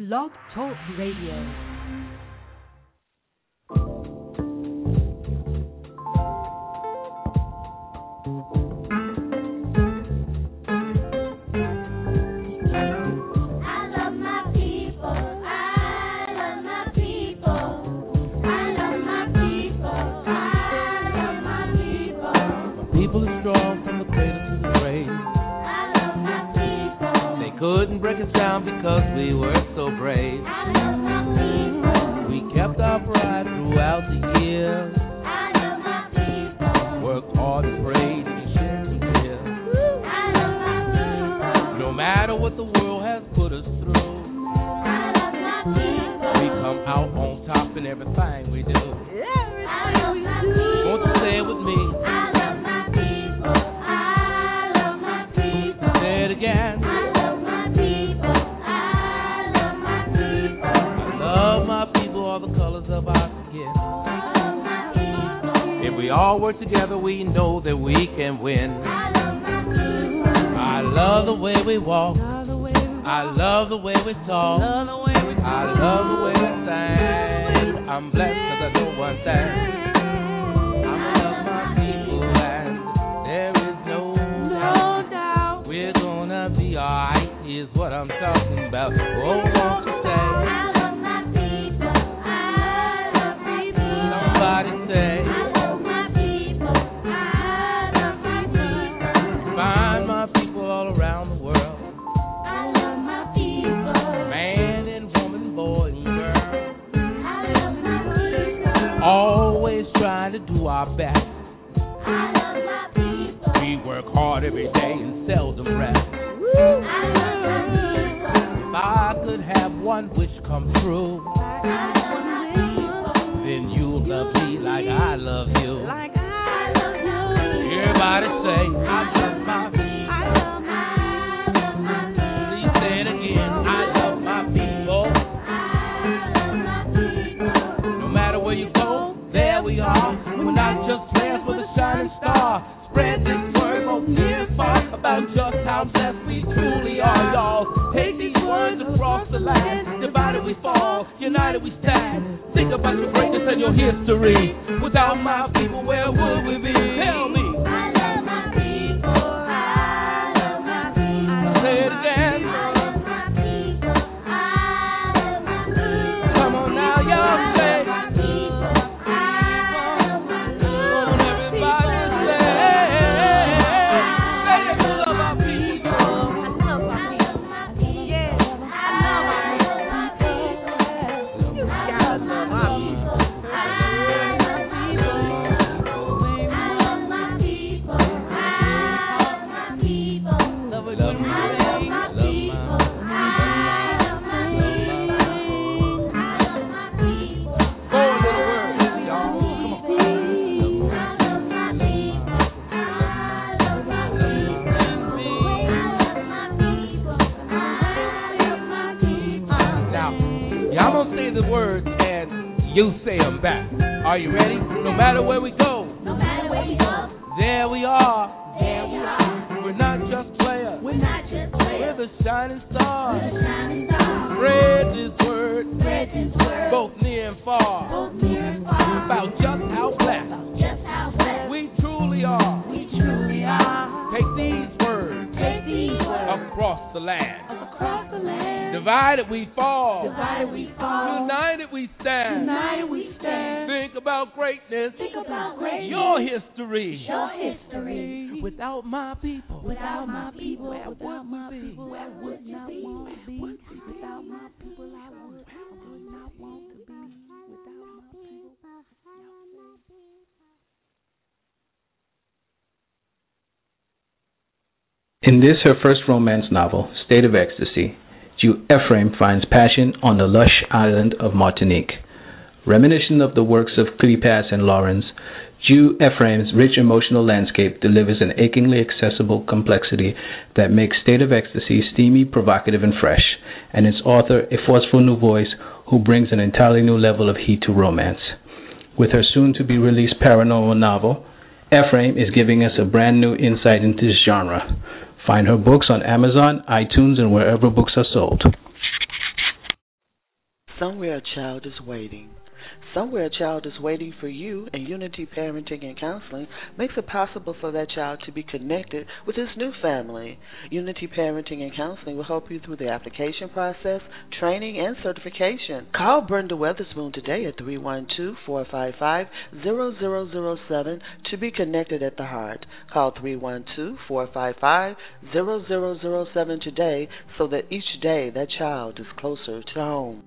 Blog Talk Radio. I love my people. I love my people. I love my people. I love my people. People strong from the place to the great I love my people. They couldn't break us down because we were and far. Both near and far. About just how blessed. Just how blessed. We truly are. We truly are. Take these words. Take these words. Across the land. Across the land. Divided we fall. Divided we fall. United we stand. United we stand. Think about greatness. Think about greatness. Your history. Your history. Without my people. Without my people. Where would my people. Where would be? Without my people, I would not want to be. In this, her first romance novel, State of Ecstasy, Jew Ephraim finds passion on the lush island of Martinique. Reminiscent of the works of Kleypas and Lawrence, Jew Ephraim's rich emotional landscape delivers an achingly accessible complexity that makes State of Ecstasy steamy, provocative, and fresh, and its author a forceful new voice who brings an entirely new level of heat to romance. With her soon to be released paranormal novel, Ephraim is giving us a brand new insight into this genre. Find her books on Amazon, iTunes, and wherever books are sold. Somewhere a child is waiting Somewhere a child is waiting for you, and Unity Parenting and Counseling makes it possible for that child to be connected with his new family. Unity Parenting and Counseling will help you through the application process, training, and certification. Call Brenda Weatherspoon today at 312-455-0007 to be connected at the heart. Call 312-455-0007 today so that each day that child is closer to home.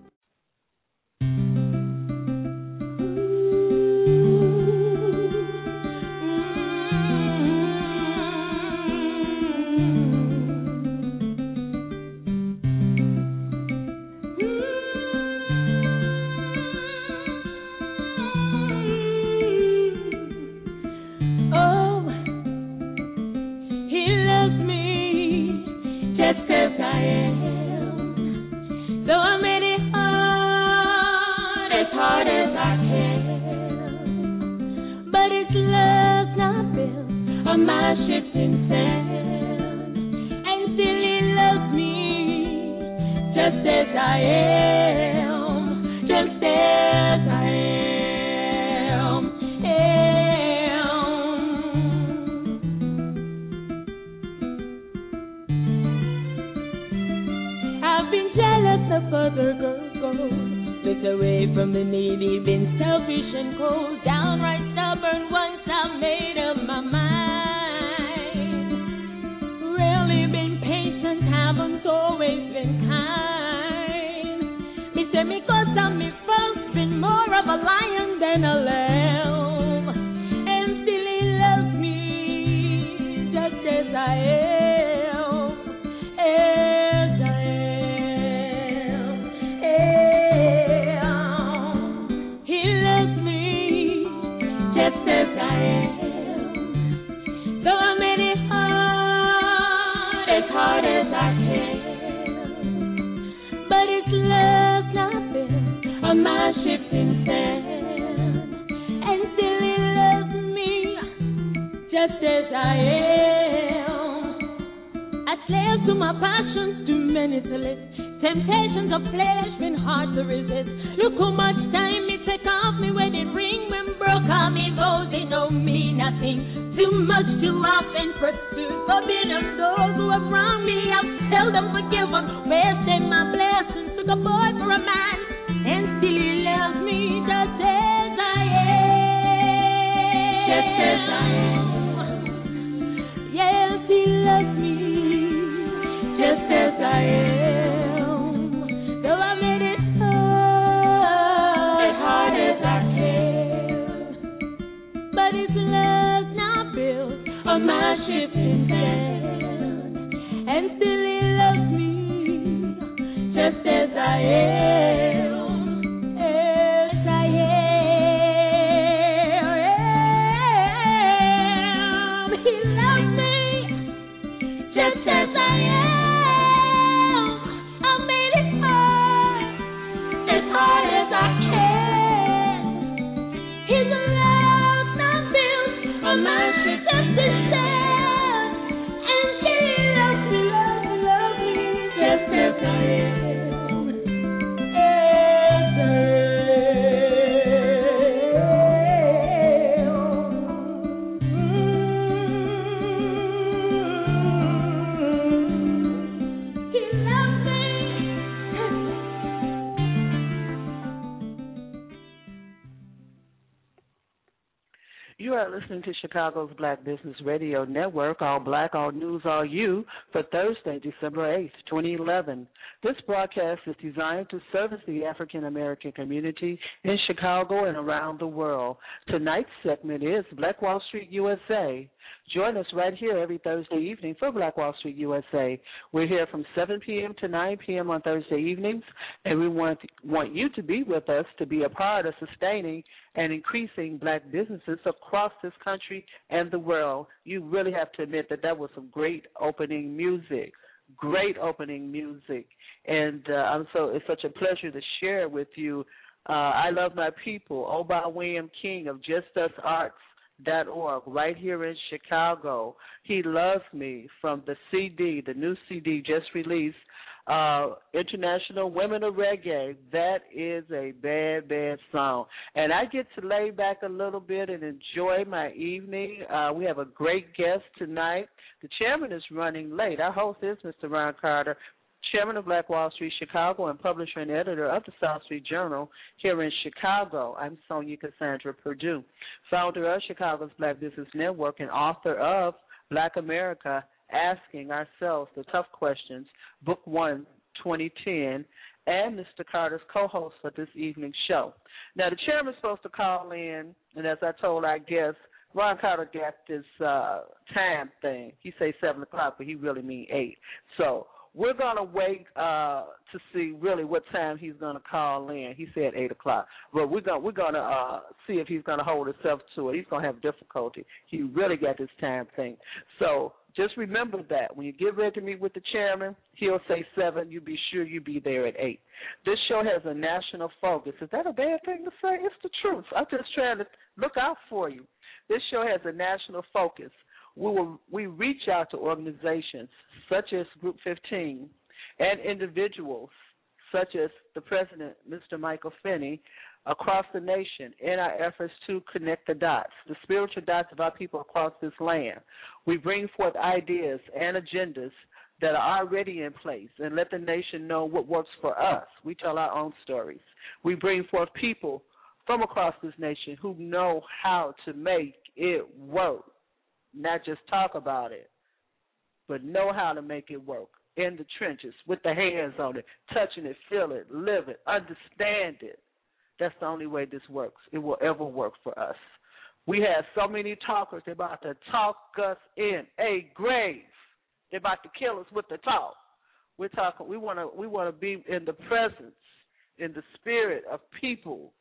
a pleasure been hard to resist. Look how much time it take off me wedding ring when broke all me vows, they know me nothing. Too much to laugh and pursue. For pursued. Forbidden those who have wronged me, I tell them forgive them. Wasted my blessings, took a boy for a man, and still he loves me just as I am. Just as I am. Yes, he loves me just as I am. for my ship is down, and still he loves me just as I am. Listening to Chicago's Black Business Radio Network, All Black, All News, All You, for Thursday, December 8th, 2011. This broadcast is designed to service the African American community in Chicago and around the world. Tonight's segment is Black Wall Street USA. Join us right here every Thursday evening for Black Wall Street USA. We're here from 7 p.m. to 9 p.m. on Thursday evenings, and we want want you to be with us to be a part of sustaining and increasing black businesses across this country and the world. You really have to admit that that was some great opening music. Great opening music, and uh, I'm so it's such a pleasure to share with you. Uh, I love my people. Oba William King of Just Us Arts dot org right here in Chicago. He loves me from the CD, the new CD just released uh, International Women of Reggae. That is a bad, bad song. And I get to lay back a little bit and enjoy my evening. Uh, we have a great guest tonight. The chairman is running late. Our host is Mr. Ron Carter, chairman of Black Wall Street Chicago and publisher and editor of the South Street Journal here in Chicago. I'm Sonja Cassandra Perdue, founder of Chicago's Black Business Network and author of Black America Asking Ourselves the Tough Questions, Book One, 2010, and Mr. Carter's co-host for this evening's show. Now, the chairman's supposed to call in, and as I told our guests, Ron Carter got this uh time thing. He say seven o'clock, but he really mean eight. So we're gonna wait uh to see really what time he's gonna call in. He said eight o'clock, but we're gonna we're gonna uh see if he's gonna hold himself to it. He's gonna have difficulty. He really got this time thing. So just remember that when you get ready to meet with the chairman, he'll say seven. You be sure you be there at eight. This show has a national focus. Is that a bad thing to say? It's the truth. I'm just trying to look out for you. This show has a national focus we will we reach out to organizations such as Group 15 and individuals such as the president, Mr. Michael Finney, across the nation in our efforts to connect the dots, the spiritual dots of our people across this land. We bring forth ideas and agendas that are already in place and let the nation know what works for us. We tell our own stories. We bring forth people from across this nation who know how to make it work not just talk about it, but know how to make it work in the trenches with the hands on it, touching it, feel it, live it, understand it. That's the only way this works. It will ever work for us. We have so many talkers. They're about to talk us in a grave. They're about to kill us with the talk. We're talking. We want to. We want to be in the presence, in the spirit of people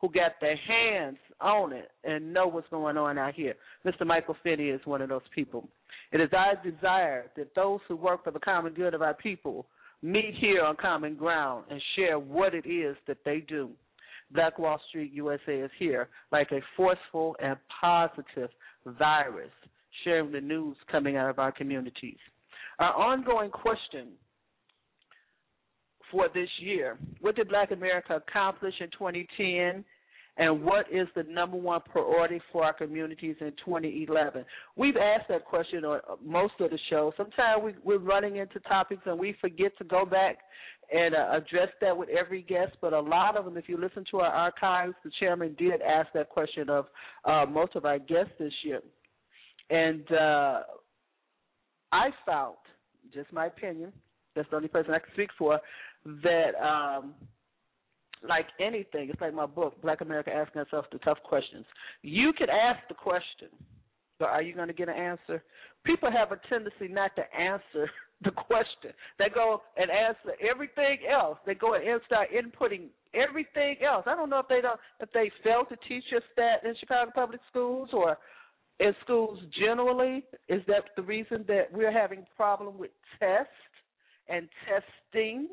who got their hands on it and know what's going on out here. Mr. Michael Finney is one of those people. It is our desire that those who work for the common good of our people meet here on common ground and share what it is that they do. Black Wall Street USA is here like a forceful and positive virus, sharing the news coming out of our communities. Our ongoing question for this year. What did Black America accomplish in 2010? And what is the number one priority for our communities in 2011? We've asked that question on most of the show. Sometimes we, we're running into topics and we forget to go back and uh, address that with every guest. But a lot of them, if you listen to our archives, the chairman did ask that question of uh, most of our guests this year. And uh, I found, just my opinion, that's the only person I can speak for, that um like anything, it's like my book, Black America Asking Herself the Tough Questions. You could ask the question, but are you going to get an answer? People have a tendency not to answer the question. They go and answer everything else. They go and start inputting everything else. I don't know if they don't if they fail to teach us that in Chicago public schools or in schools generally. Is that the reason that we're having problem with tests and testing?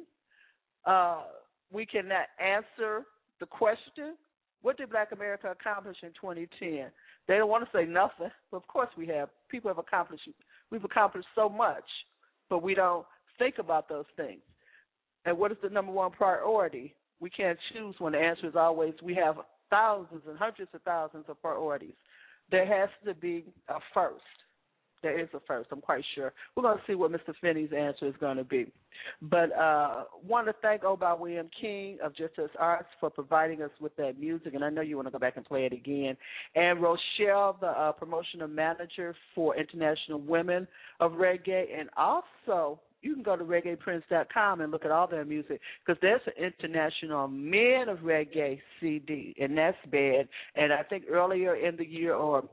Uh, we cannot answer the question. What did Black America accomplish in 2010? They don't want to say nothing, but of course we have. People have accomplished. We've accomplished so much, but we don't think about those things. And what is the number one priority? We can't choose when the answer is always we have thousands and hundreds of thousands of priorities. There has to be a first. There is a first, I'm quite sure. We're going to see what Mr. Finney's answer is going to be. But uh want to thank Oba William King of Just Us Arts for providing us with that music, and I know you want to go back and play it again. And Rochelle, the uh, promotional manager for International Women of Reggae, and also you can go to reggaeprince.com and look at all their music because there's an international men of reggae CD, and that's bad. And I think earlier in the year or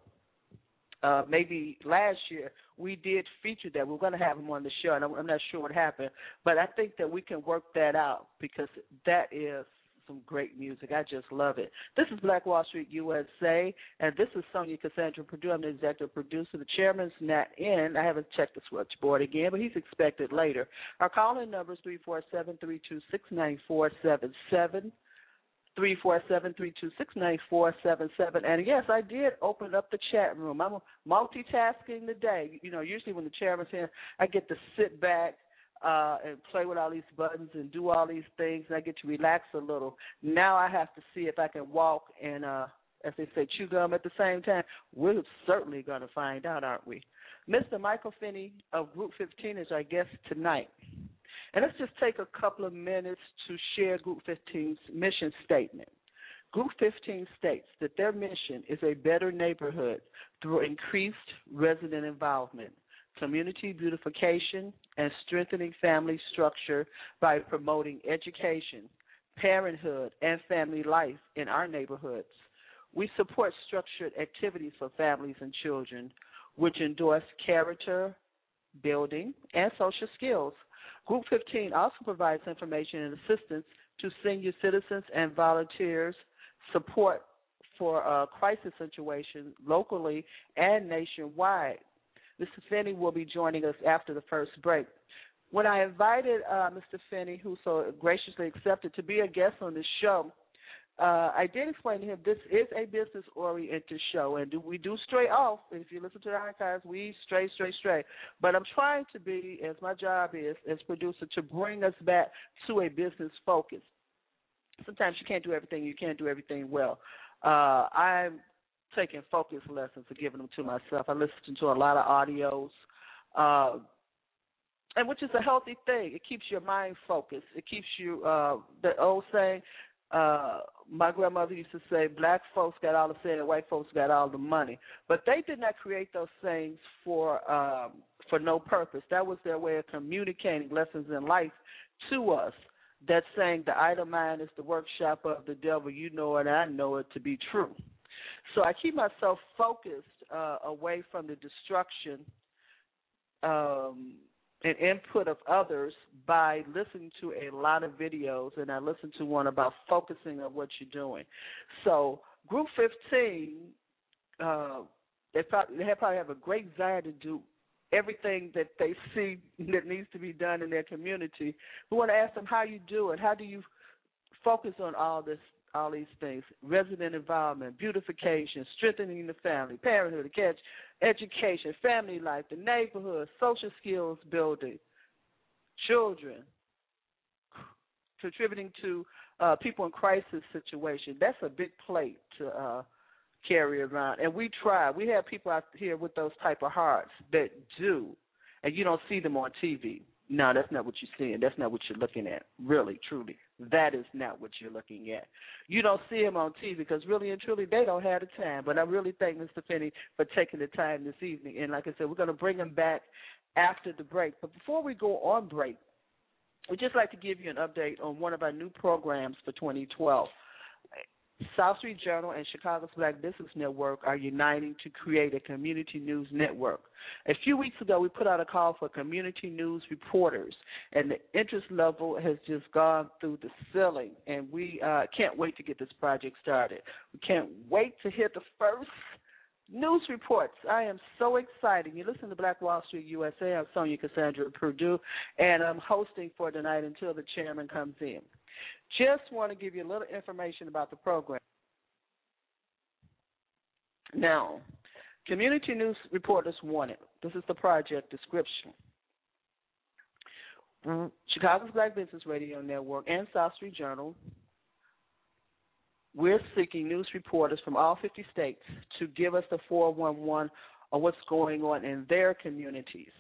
uh, maybe last year we did feature that. We're going to have him on the show, and I'm, not sure what happened, but I think that we can work that out because that is some great music. I just love it. This is Black Wall Street USA, and this is Sonja Cassandra Perdue. I'm the executive producer. The chairman's not in. I haven't checked the switchboard again, but he's expected later. Our call-in number is three four seven three two six nine four seven seven three four seven three two six nine four seven seven. And yes, I did open up the chat room. I'm multitasking today. You know, usually when the chairman's here, I get to sit back uh, and play with all these buttons and do all these things, and I get to relax a little. Now I have to see if I can walk and, uh, as they say, chew gum at the same time. We're certainly going to find out, aren't we? Mr. Michael Finney of Group 15 is our guest tonight. And let's just take a couple of minutes to share Group 15's mission statement. Group 15 states that their mission is a better neighborhood through increased resident involvement, community beautification, and strengthening family structure by promoting education, parenthood, and family life in our neighborhoods. We support structured activities for families and children, which endorse character building and social skills. Group 15 also provides information and assistance to senior citizens and volunteers, support for uh, crisis situations locally and nationwide. Mr. Finney will be joining us after the first break. When I invited uh, Mr. Finney, who so graciously accepted to be a guest on this show, uh, I did explain to him this is a business oriented show, and we do stray off. If you listen to the archives, we stray, stray, stray. But I'm trying to be, as my job is as producer, to bring us back to a business focus. Sometimes you can't do everything. You can't do everything well. Uh, I'm taking focus lessons and giving them to myself. I listen to a lot of audios. Uh, and which is a healthy thing. It keeps your mind focused. It keeps you uh the old saying, uh my grandmother used to say black folks got all the say and white folks got all the money. But they did not create those things for um for no purpose. That was their way of communicating lessons in life to us. That saying the idle mind is the workshop of the devil. You know it i know it to be true. So i keep myself focused uh away from the destruction um and input of others by listening to a lot of videos, and I listened to one about focusing on what you're doing. So, Group 15, uh, they probably they probably have a great desire to do everything that they see that needs to be done in their community. We want to ask them how you do it. How do you focus on all this all these things resident involvement, beautification, strengthening the family, parenthood, catch, education, family life, the neighborhood, social skills building, children, contributing to uh, people in crisis situation. That's a big plate to uh, carry around. And we try. We have people out here with those type of hearts that do, and you don't see them on TV. No, that's not what you're seeing. That's not what you're looking at. Really, truly. That is not what you're looking at. You don't see him on TV because really and truly they don't have the time. But I really thank Mr. Finney for taking the time this evening. And like I said, we're going to bring him back after the break. But before we go on break, we'd just like to give you an update on one of our new programs for 2012. South Street Journal and Chicago's Black Business Network are uniting to create a community news network. A few weeks ago, we put out a call for community news reporters, and the interest level has just gone through the ceiling. And we uh, can't wait to get this project started. We can't wait to hear the first news reports. I am so excited. You listen to Black Wall Street USA. I'm Sonja Cassandra Perdue, and I'm hosting for tonight until the chairman comes in. Just want to give you a little information about the program. Now, community news reporters wanted. This is the project description. Chicago's Black Business Radio Network and South Street Journal. We're seeking news reporters from all 50 states to give us the 411 of what's going on in their communities.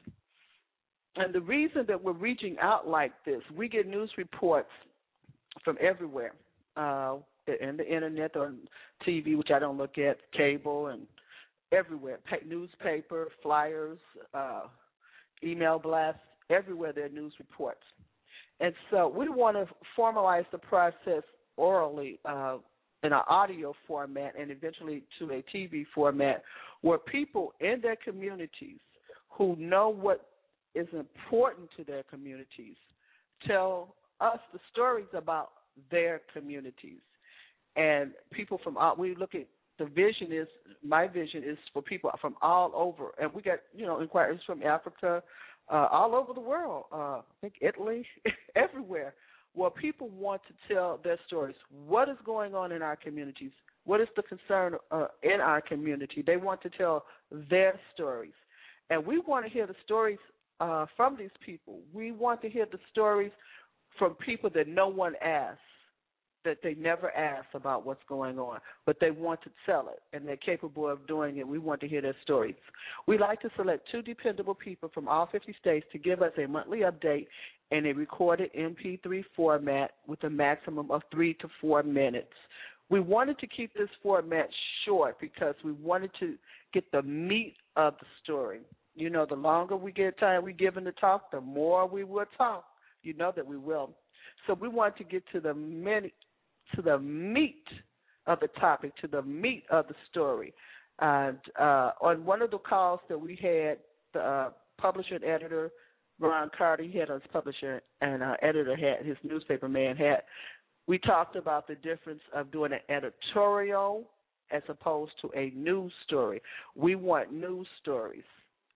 And the reason that we're reaching out like this, we get news reports from everywhere, uh, in the internet or TV, which I don't look at, cable and everywhere, newspaper, flyers, uh, email blasts, everywhere there are news reports. And so we want to formalize the process orally uh, in an audio format and eventually to a TV format where people in their communities who know what is important to their communities tell us the stories about their communities. And people from all, we look at the vision is my vision is for people from all over, and we got you know inquiries from Africa, uh, all over the world. Uh, I think Italy, everywhere, where people want to tell their stories. What is going on in our communities? What is the concern uh, in our community? They want to tell their stories, and we want to hear the stories uh, from these people. We want to hear the stories from people that no one asks, that they never ask about what's going on, but they want to tell it and they're capable of doing it. We want to hear their stories. We like to select two dependable people from all 50 states to give us a monthly update in a recorded MP3 format with a maximum of three to four minutes. We wanted to keep this format short because we wanted to get the meat of the story. You know, the longer we get time we given to talk, the more we will talk. You know that we will. So we want to get to the many, to the meat of the topic, to the meat of the story. And uh, on one of the calls that we had, the uh, publisher and editor Ron Carter, he had his publisher and uh, editor had his newspaper man had. We talked about the difference of doing an editorial as opposed to a news story. We want news stories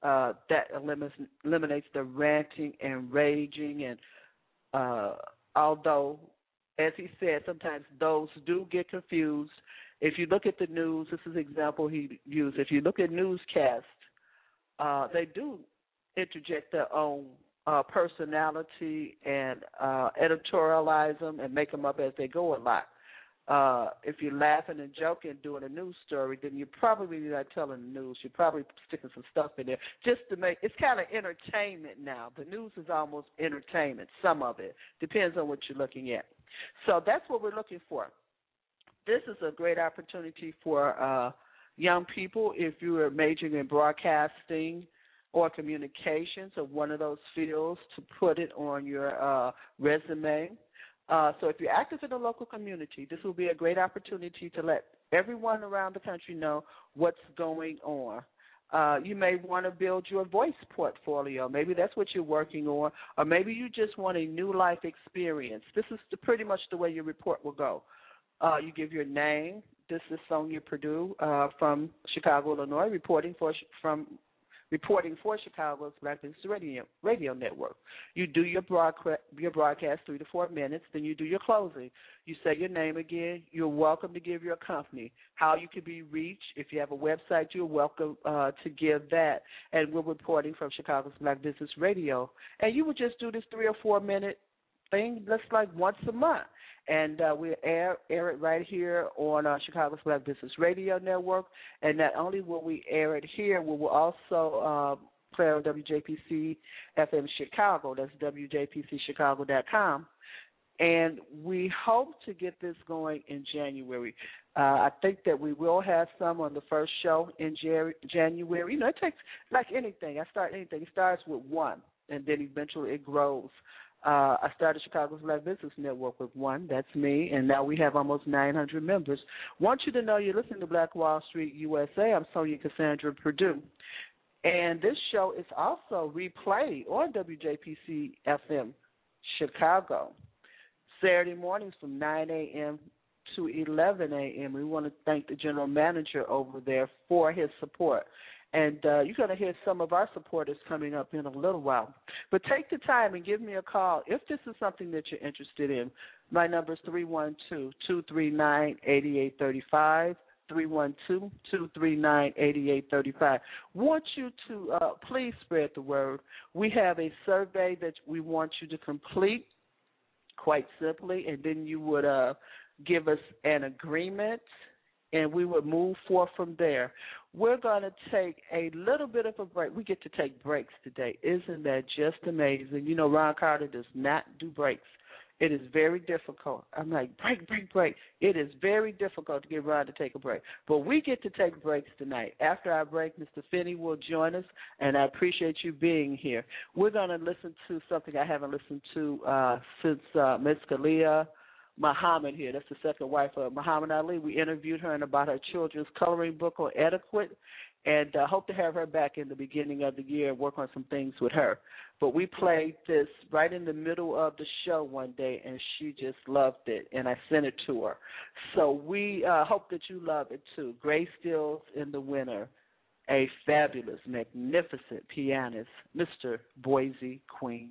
uh, that eliminates, eliminates the ranting and raging. And uh, although, as he said, sometimes those do get confused. If you look at the news, this is an example he used. If you look at newscasts, uh, they do interject their own uh, personality and uh, editorialize them and make them up as they go a lot uh, if you're laughing and joking doing a news story, then you're probably not telling the news. You're probably sticking some stuff in there just to make it's kind of entertainment now. The news is almost entertainment, some of it. Depends on what you're looking at. So that's what we're looking for. This is a great opportunity for uh, young people if you are majoring in broadcasting or communications or one of those fields to put it on your uh, resume uh, so if you're active in the local community, this will be a great opportunity to let everyone around the country know what's going on. Uh, you may want to build your voice portfolio. Maybe that's what you're working on, or maybe you just want a new life experience. This is the, pretty much the way your report will go. Uh, you give your name. This is Sonja Perdue uh, from Chicago, Illinois, reporting for from reporting for Chicago's Black Business Radio, Radio Network. You do your broadcast, your broadcast three to four minutes, then you do your closing. You say your name again. You're welcome to give your company how you can be reached. If you have a website, you're welcome uh, to give that. And we're reporting from Chicago's Black Business Radio. And you would just do this three or four minute thing, just like once a month and uh, we air air it right here on uh, Chicago's Black Business Radio Network. And not only will we air it here, we will also uh, play on WJPC FM Chicago. That's WJPCChicago.com. And we hope to get this going in January. Uh, I think that we will have some on the first show in January. You know, it takes like anything. I start anything. It starts with one, and then eventually it grows. Uh, I started Chicago's Black Business Network with one. That's me, and now we have almost 900 members. Want you to know you're listening to Black Wall Street USA. I'm Sonja Cassandra Perdue, and this show is also replayed on WJPC FM Chicago Saturday mornings from 9 a.m. to 11 a.m. We want to thank the general manager over there for his support. And uh, you're going to hear some of our supporters coming up in a little while. But take the time and give me a call if this is something that you're interested in. My number is three one two two three nine eighty eight thirty five. 312-239-8835. Want you to uh, please spread the word. We have a survey that we want you to complete quite simply, and then you would uh, give us an agreement and we would move forth from there. We're going to take a little bit of a break. We get to take breaks today. Isn't that just amazing? You know, Ron Carter does not do breaks. It is very difficult. I'm like, break, break, break. It is very difficult to get Ron to take a break. But we get to take breaks tonight. After our break, Mr. Finney will join us, and I appreciate you being here. We're going to listen to something I haven't listened to uh, since uh, Miss Kalia Muhammad here. That's the second wife of Muhammad Ali. We interviewed her and about her children's coloring book on etiquette, and uh, hope to have her back in the beginning of the year and work on some things with her. But we played this right in the middle of the show one day, and she just loved it, and I sent it to her. So we uh, hope that you love it too. Grace Stills in the winter, a fabulous, magnificent pianist, Mr. Boise Queen.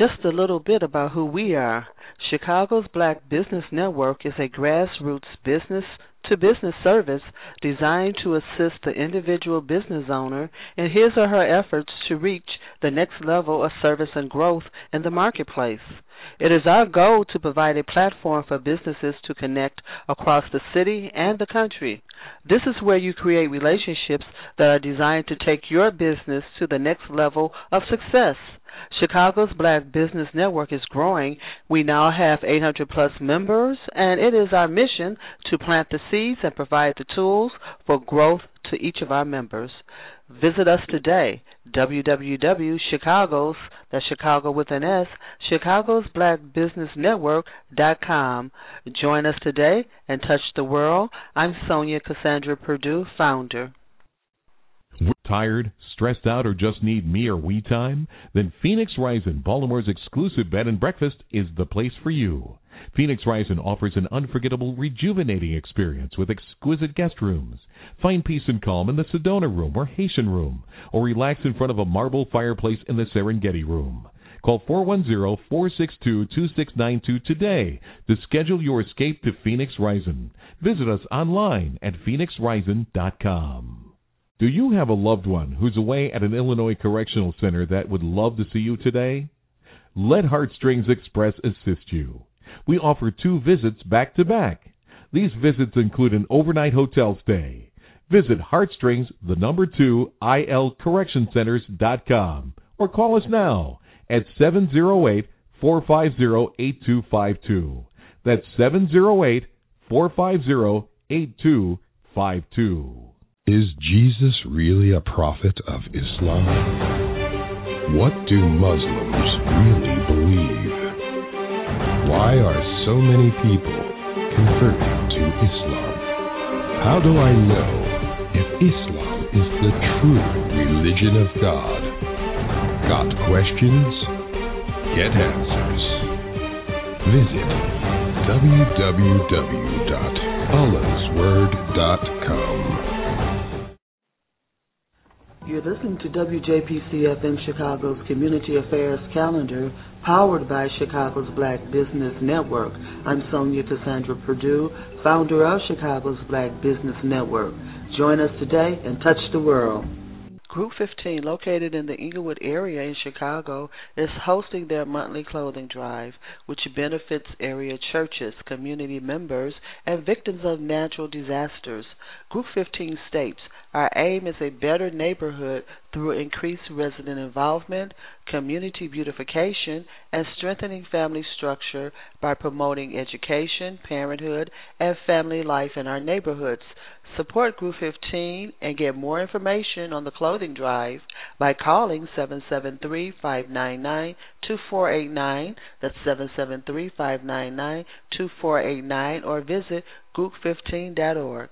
Just a little bit about who we are. Chicago's Black Business Network is a grassroots business to business service designed to assist the individual business owner in his or her efforts to reach the next level of service and growth in the marketplace. It is our goal to provide a platform for businesses to connect across the city and the country. This is where you create relationships that are designed to take your business to the next level of success. Chicago's Black Business Network is growing. We now have 800 plus members, and it is our mission to plant the seeds and provide the tools for growth to each of our members. Visit us today, www.chicagos, that's Chicago with an S, Chicago's Black Business Network.com. Join us today and touch the world. I'm Sonja Cassandra Perdue, founder. Tired, stressed out, or just need me or we time? Then Phoenix Rising, Baltimore's exclusive bed and breakfast, is the place for you. Phoenix Rising offers an unforgettable, rejuvenating experience with exquisite guest rooms. Find peace and calm in the Sedona Room or Haitian Room, or relax in front of a marble fireplace in the Serengeti Room. Call 410-462-2692 today to schedule your escape to Phoenix Rising. Visit us online at phoenixrising.com. Do you have a loved one who's away at an Illinois correctional center that would love to see you today? Let Heartstrings Express assist you. We offer two visits back to back. These visits include an overnight hotel stay. Visit Heartstrings, the number two, ilcorrectioncenters.com or call us now at 708 450 8252. That's 708 450 8252. Is Jesus really a prophet of Islam? What do Muslims really believe? Why are so many people converting to Islam? How do I know if Islam is the true religion of God? Got questions? Get answers. Visit www.allahsword.com. You're listening to WJPC FM Chicago's Community Affairs Calendar, powered by Chicago's Black Business Network. I'm Sonja Cassandra Perdue, founder of Chicago's Black Business Network. Join us today and touch the world. Group 15, located in the Englewood area in Chicago, is hosting their monthly clothing drive, which benefits area churches, community members, and victims of natural disasters. Group 15 states our aim is a better neighborhood through increased resident involvement, community beautification, and strengthening family structure by promoting education, parenthood, and family life in our neighborhoods. Support Group 15 and get more information on the clothing drive by calling 773 599 2489. That's 773 599 2489 or visit group15.org.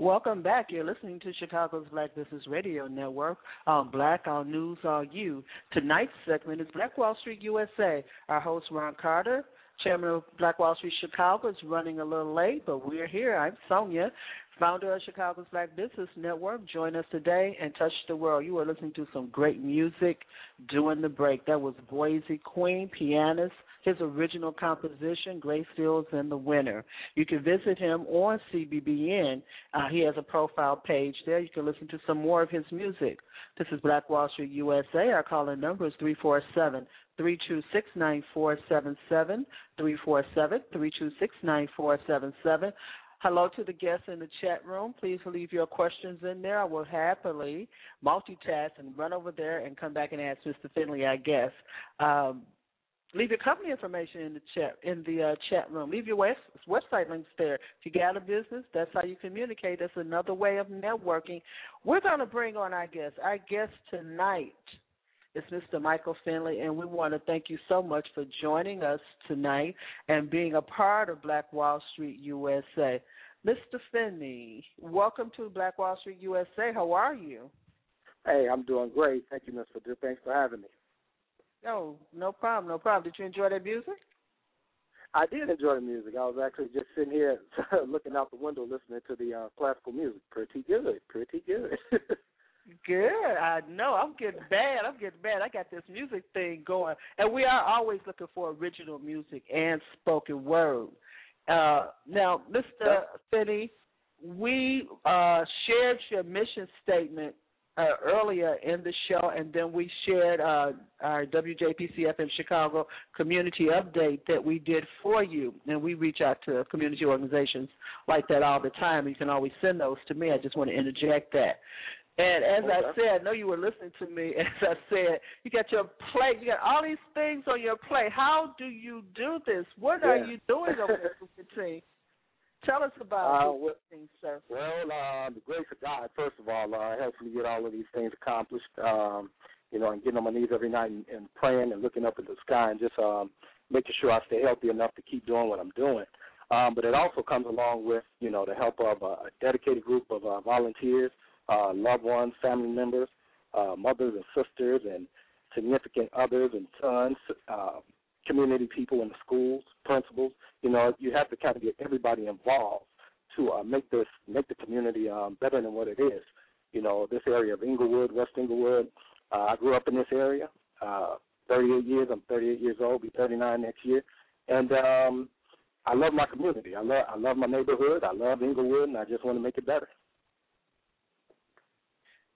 Welcome back. You're listening to Chicago's Black Business Radio Network on Black on News All You. Tonight's segment is Black Wall Street USA. Our host Ron Carter, chairman of Black Wall Street Chicago, is running a little late, but we're here. I'm Sonja, founder of Chicago's Black Business Network. Join us today and touch the world. You are listening to some great music during the break. That was Boise Queen, pianist his original composition, Grace Fields and the Winner. You can visit him on CBBN. Uh, he has a profile page there. You can listen to some more of his music. This is Black Wall Street USA. Our call in number is 347 326 9477. 347 326 9477. Hello to the guests in the chat room. Please leave your questions in there. I will happily multitask and run over there and come back and ask Mr. Finney, I guess. Um, Leave your company information in the chat in the uh, chat room. Leave your web, website links there. If you got a business, that's how you communicate. That's another way of networking. We're going to bring on our guest. Our guest tonight is Mr. Michael Finney, and we want to thank you so much for joining us tonight and being a part of Black Wall Street USA. Mr. Finney, welcome to Black Wall Street USA. How are you? Hey, I'm doing great. Thank you, Mr. Thanks for having me. No, no problem, no problem. Did you enjoy that music? I did enjoy the music. I was actually just sitting here looking out the window listening to the uh, classical music. Pretty good, pretty good. good. I know. I'm getting bad. I'm getting bad. I got this music thing going, and we are always looking for original music and spoken word. Uh, now, Mr. Finney, we uh, shared your mission statement uh, earlier in the show, and then we shared uh, our WJPC FM Chicago community update that we did for you. And we reach out to community organizations like that all the time. You can always send those to me. I just want to interject that. And as I said, I know you were listening to me. As I said, you got your plate. You got all these things on your plate. How do you do this? What are you doing over there, T? Tell us about Uh, well- things, sir. Well, uh, the grace of God, first of all, uh, helps me get all of these things accomplished. Um, you know, and getting on my knees every night and, and praying and looking up at the sky and just um, making sure I stay healthy enough to keep doing what I'm doing. Um, but it also comes along with, you know, the help of a, a dedicated group of uh, volunteers, uh, loved ones, family members, uh, mothers and sisters, and significant others and sons, uh, community people in the schools, principals. You know, you have to kind of get everybody involved to uh, make this make the community um, better than what it is. You know, this area of Englewood, West Englewood. Uh, I grew up in this area. Uh, 38 years. I'm 38 years old. Be 39 next year. And um, I love my community. I love I love my neighborhood. I love Englewood, and I just want to make it better.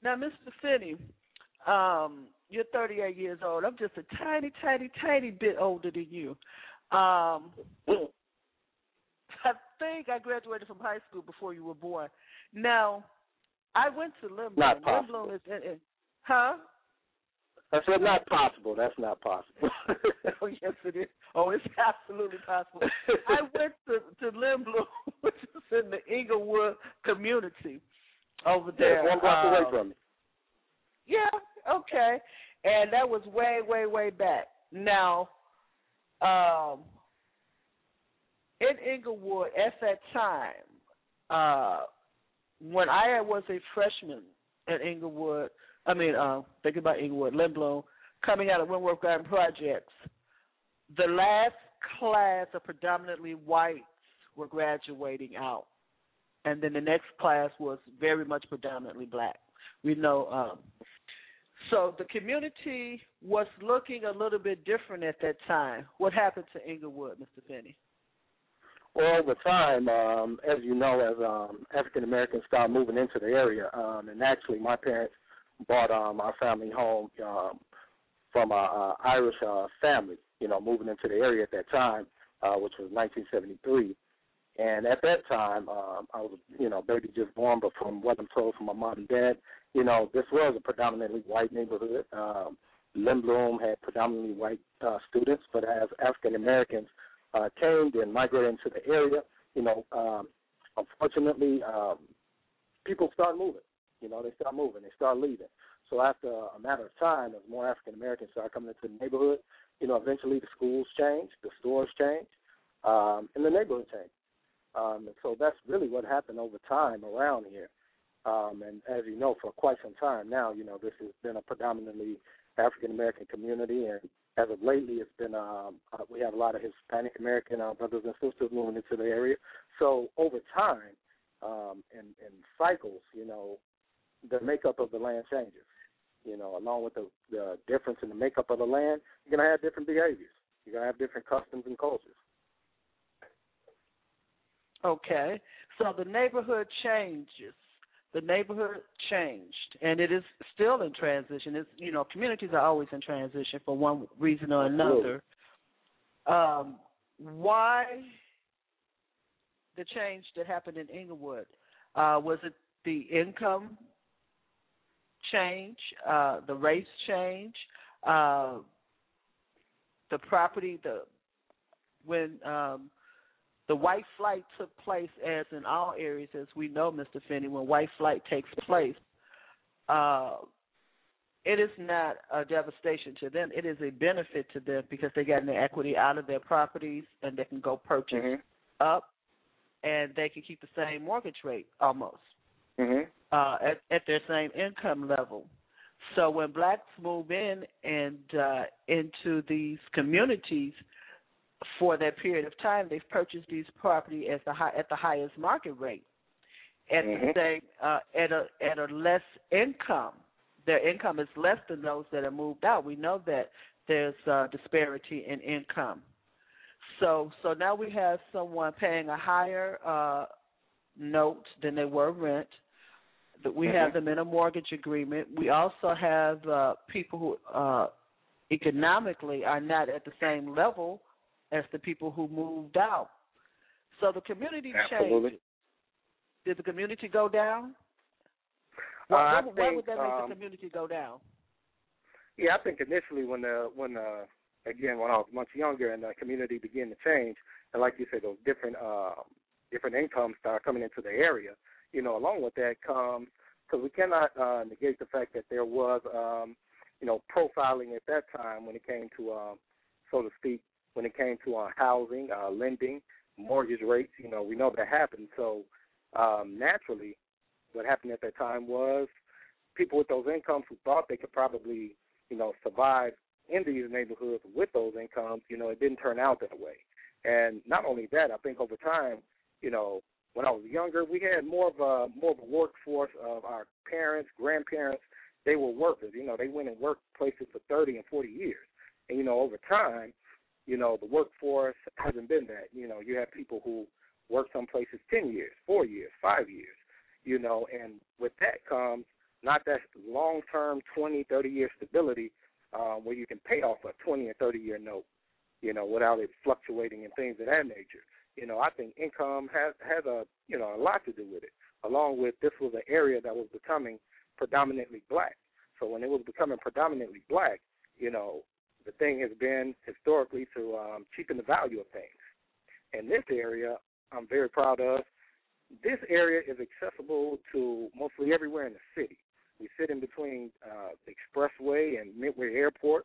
Now, Mr. Finney, um, you're 38 years old. I'm just a tiny, tiny, tiny bit older than you. Um, I think I graduated from high school before you were born. Now, I went to Lindblom. Not possible. Lindblom is in, in, huh? I said not possible. That's not possible. oh yes, it is. Oh, it's absolutely possible. I went to to Lindblom, which is in the Englewood community over there. Yeah, one block away Um, from me. Yeah, okay. And that was way, way, way back. Now, um, in Englewood at that time, uh, when I was a freshman at Englewood, I mean, uh, thinking about Englewood, Lindblom, coming out of Wentworth Garden Projects, the last class of predominantly whites were graduating out, and then the next class was very much predominantly black. We know. Um, so the community was looking a little bit different at that time. What happened to Englewood, Mr. Finney? Well, over time, um, as you know, as um, African Americans started moving into the area, um, and actually, my parents bought um, our family home um, from a, a Irish uh, family. You know, moving into the area at that time, uh, which was 1973. And at that time, um, I was, you know, baby just born, but from what I'm told from my mom and dad, you know, this was a predominantly white neighborhood. Um, Lindblom had predominantly white uh, students, but as African Americans uh, came and migrated into the area, you know, um, unfortunately, um, people start moving. You know, they start moving, they start leaving. So after a matter of time, as more African Americans started coming into the neighborhood, you know, eventually the schools changed, the stores changed, um, and the neighborhood changed. Um, and so that's really what happened over time around here. Um, and as you know, for quite some time now, you know, this has been a predominantly African American community, and as of lately, it's been um, uh, we have a lot of Hispanic American uh, brothers and sisters moving into the area. So over time, um, in, in cycles, you know, the makeup of the land changes. You know, along with the, the difference in the makeup of the land, you're gonna have different behaviors. You're gonna have different customs and cultures. Okay. So the neighborhood changes. The neighborhood changed, and it is still in transition. It's you know communities are always in transition for one reason or another. Um, why the change that happened in Englewood? Uh, was it the income change, uh, the race change, uh, the property, the when um, the white flight took place, as in all areas, as we know, Mr. Finney, when white flight takes place, uh, it is not a devastation to them. It is a benefit to them because they got the equity out of their properties and they can go purchase Mhm. up, and they can keep the same mortgage rate almost Mhm. uh, at, at their same income level. So when blacks move in and uh, into these communities for that period of time, they've purchased these property at the high, at the highest market rate, at the Mhm. same uh, at a at a less income their income is less than those that have moved out. We know that there's uh, disparity in income. So so now we have someone paying a higher uh, note than they were rent. That we have them in a mortgage agreement. We also have uh, people who uh, economically are not at the same level as the people who moved out. So the community Absolutely. changed. Did the community go down? Uh, Why, I why, why would that make um, the community go down? Yeah, I think initially when the when uh again when I was much younger and the community began to change, and like you said, those different uh, different incomes start coming into the area. You know, along with that comes because we cannot uh, negate the fact that there was um, you know profiling at that time when it came to um, so to speak when it came to uh, housing, uh, lending, mortgage rates. You know, we know that happened. So um, naturally, what happened at that time was people with those incomes who thought they could probably you know, survive in these neighborhoods with those incomes, you know, it didn't turn out that way. And not only that, I think over time, you know, when I was younger, we had more of a more of a workforce of our parents, grandparents. They were workers. You know, they went and worked places for thirty and forty years. And you know, over time, you know, the workforce hasn't been that. You know, you have people who work some places ten years, four years, five years. You know, and with that comes not that long term 20, 30 year stability um, where you can pay off a 20 or 30 year note, you know, without it fluctuating and things of that nature. You know, I think income has has a you know a lot to do with it. Along with this was an area that was becoming predominantly black. So when it was becoming predominantly black, you know, the thing has been historically to um, cheapen the value of things. And this area, I'm very proud of. This area is accessible to mostly everywhere in the city. We sit in between uh, the expressway and Midway Airport.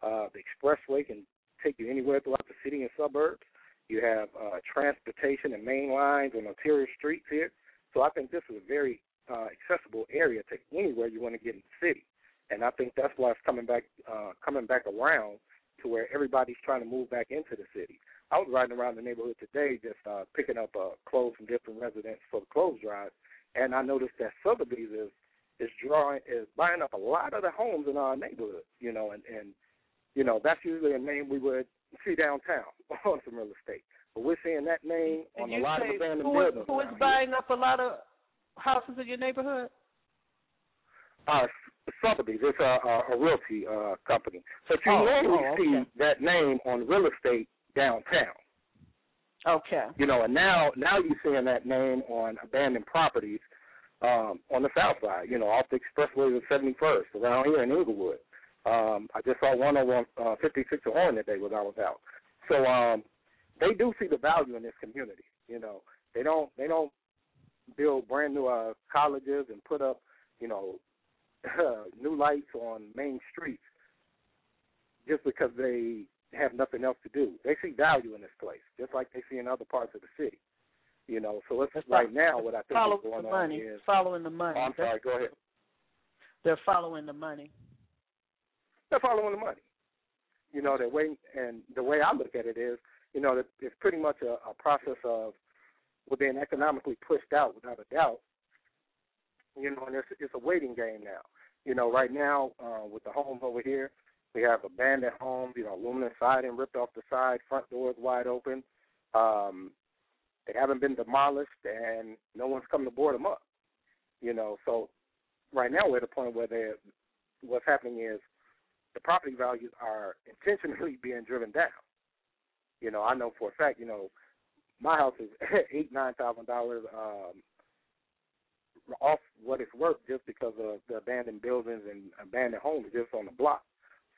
Uh, the expressway can take you anywhere throughout the city and suburbs. You have uh, transportation and main lines and arterial streets here. So I think this is a very uh, accessible area to anywhere you want to get in the city. And I think that's why it's coming back uh, coming back around to where everybody's trying to move back into the city. I was riding around the neighborhood today, just uh, picking up uh, clothes from different residents for the clothes drive, and I noticed that Sotheby's is is drawing is buying up a lot of the homes in our neighborhood. You know, and and you know that's usually a name we would see downtown on some real estate, but we're seeing that name on a lot of abandoned who buildings. who is around here. buying up a lot of houses in your neighborhood? uh, Sotheby's. It's a, a, a realty uh, company. But you Oh, normally oh, okay. see that name on real estate downtown. Okay. You know, and now now you're seeing that name on abandoned properties um, on the south side. You know, off the expressway of 71st around here in Englewood. Um, I just saw one over uh, 56 Horn today when I was out. So um, they do see the value in this community. You know, they don't they don't build brand new uh, colleges and put up you know new lights on main streets just because they have nothing else to do. They see value in this place, just like they see in other parts of the city. You know, so it's That's right now what I think is going the on money. is. Following the money. Oh, I'm sorry. Go ahead. They're following the money. They're following the money. You know, the way and the way I look at it is, you know, it's pretty much a, a process of we're being economically pushed out without a doubt. You know, and it's it's a waiting game now. You know, right now uh, with the homes over here, we have abandoned homes. You know, aluminum siding ripped off the side, front doors wide open. Um, they haven't been demolished, and no one's come to board them up. You know, so right now we're at a point where they what's happening is the property values are intentionally being driven down. You know, I know for a fact, you know, my house is eight, nine thousand dollars um off what it's worth just because of the abandoned buildings and abandoned homes just on the block.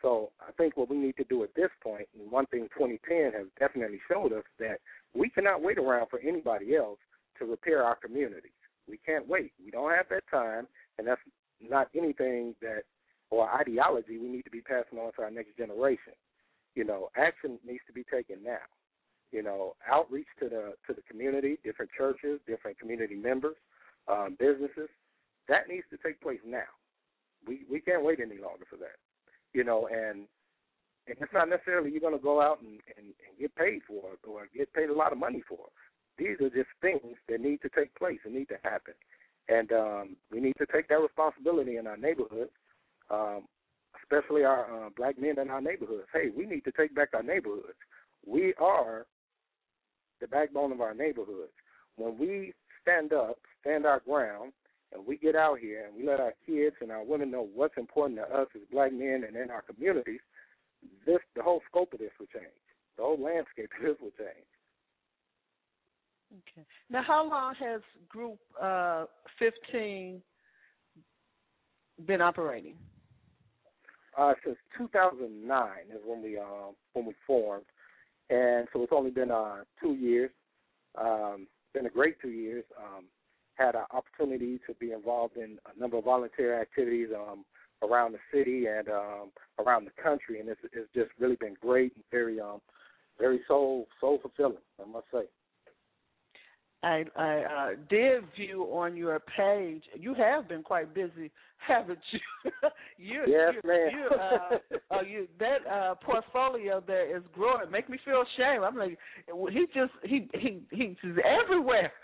So I think what we need to do at this point, and one thing 2010 has definitely showed us that we cannot wait around for anybody else to repair our communities. We can't wait. We don't have that time, and that's not anything that or ideology we need to be passing on to our next generation. You know, action needs to be taken now. You know, outreach to the to the community, different churches, different community members, um, businesses, that needs to take place now. We we can't wait any longer for that. You know, and and it's not necessarily you're going to go out and, and, and get paid for it or get paid a lot of money for it. These are just things that need to take place and need to happen. And um, we need to take that responsibility in our neighborhoods, um, especially our uh, black men in our neighborhoods. Hey, we need to take back our neighborhoods. We are the backbone of our neighborhoods. When we stand up, stand our ground, and we get out here and we let our kids and our women know what's important to us as black men and in our communities, this the whole scope of this will change. The whole landscape of this will change. Okay. Now, how long has Group uh, 15 been operating? Uh, since 2009 is when we um, when we formed, and so it's only been uh, two years. Um, been a great two years. Um, had an opportunity to be involved in a number of volunteer activities um, around the city and um, around the country, and it's, it's just really been great and very um, very soul soul fulfilling, I must say. I I uh, did view on your page. You have been quite busy, haven't you? you yes, you, ma'am. you, uh, uh, you that uh, portfolio there is growing. Make me feel ashamed. I'm like, he just he he he's everywhere.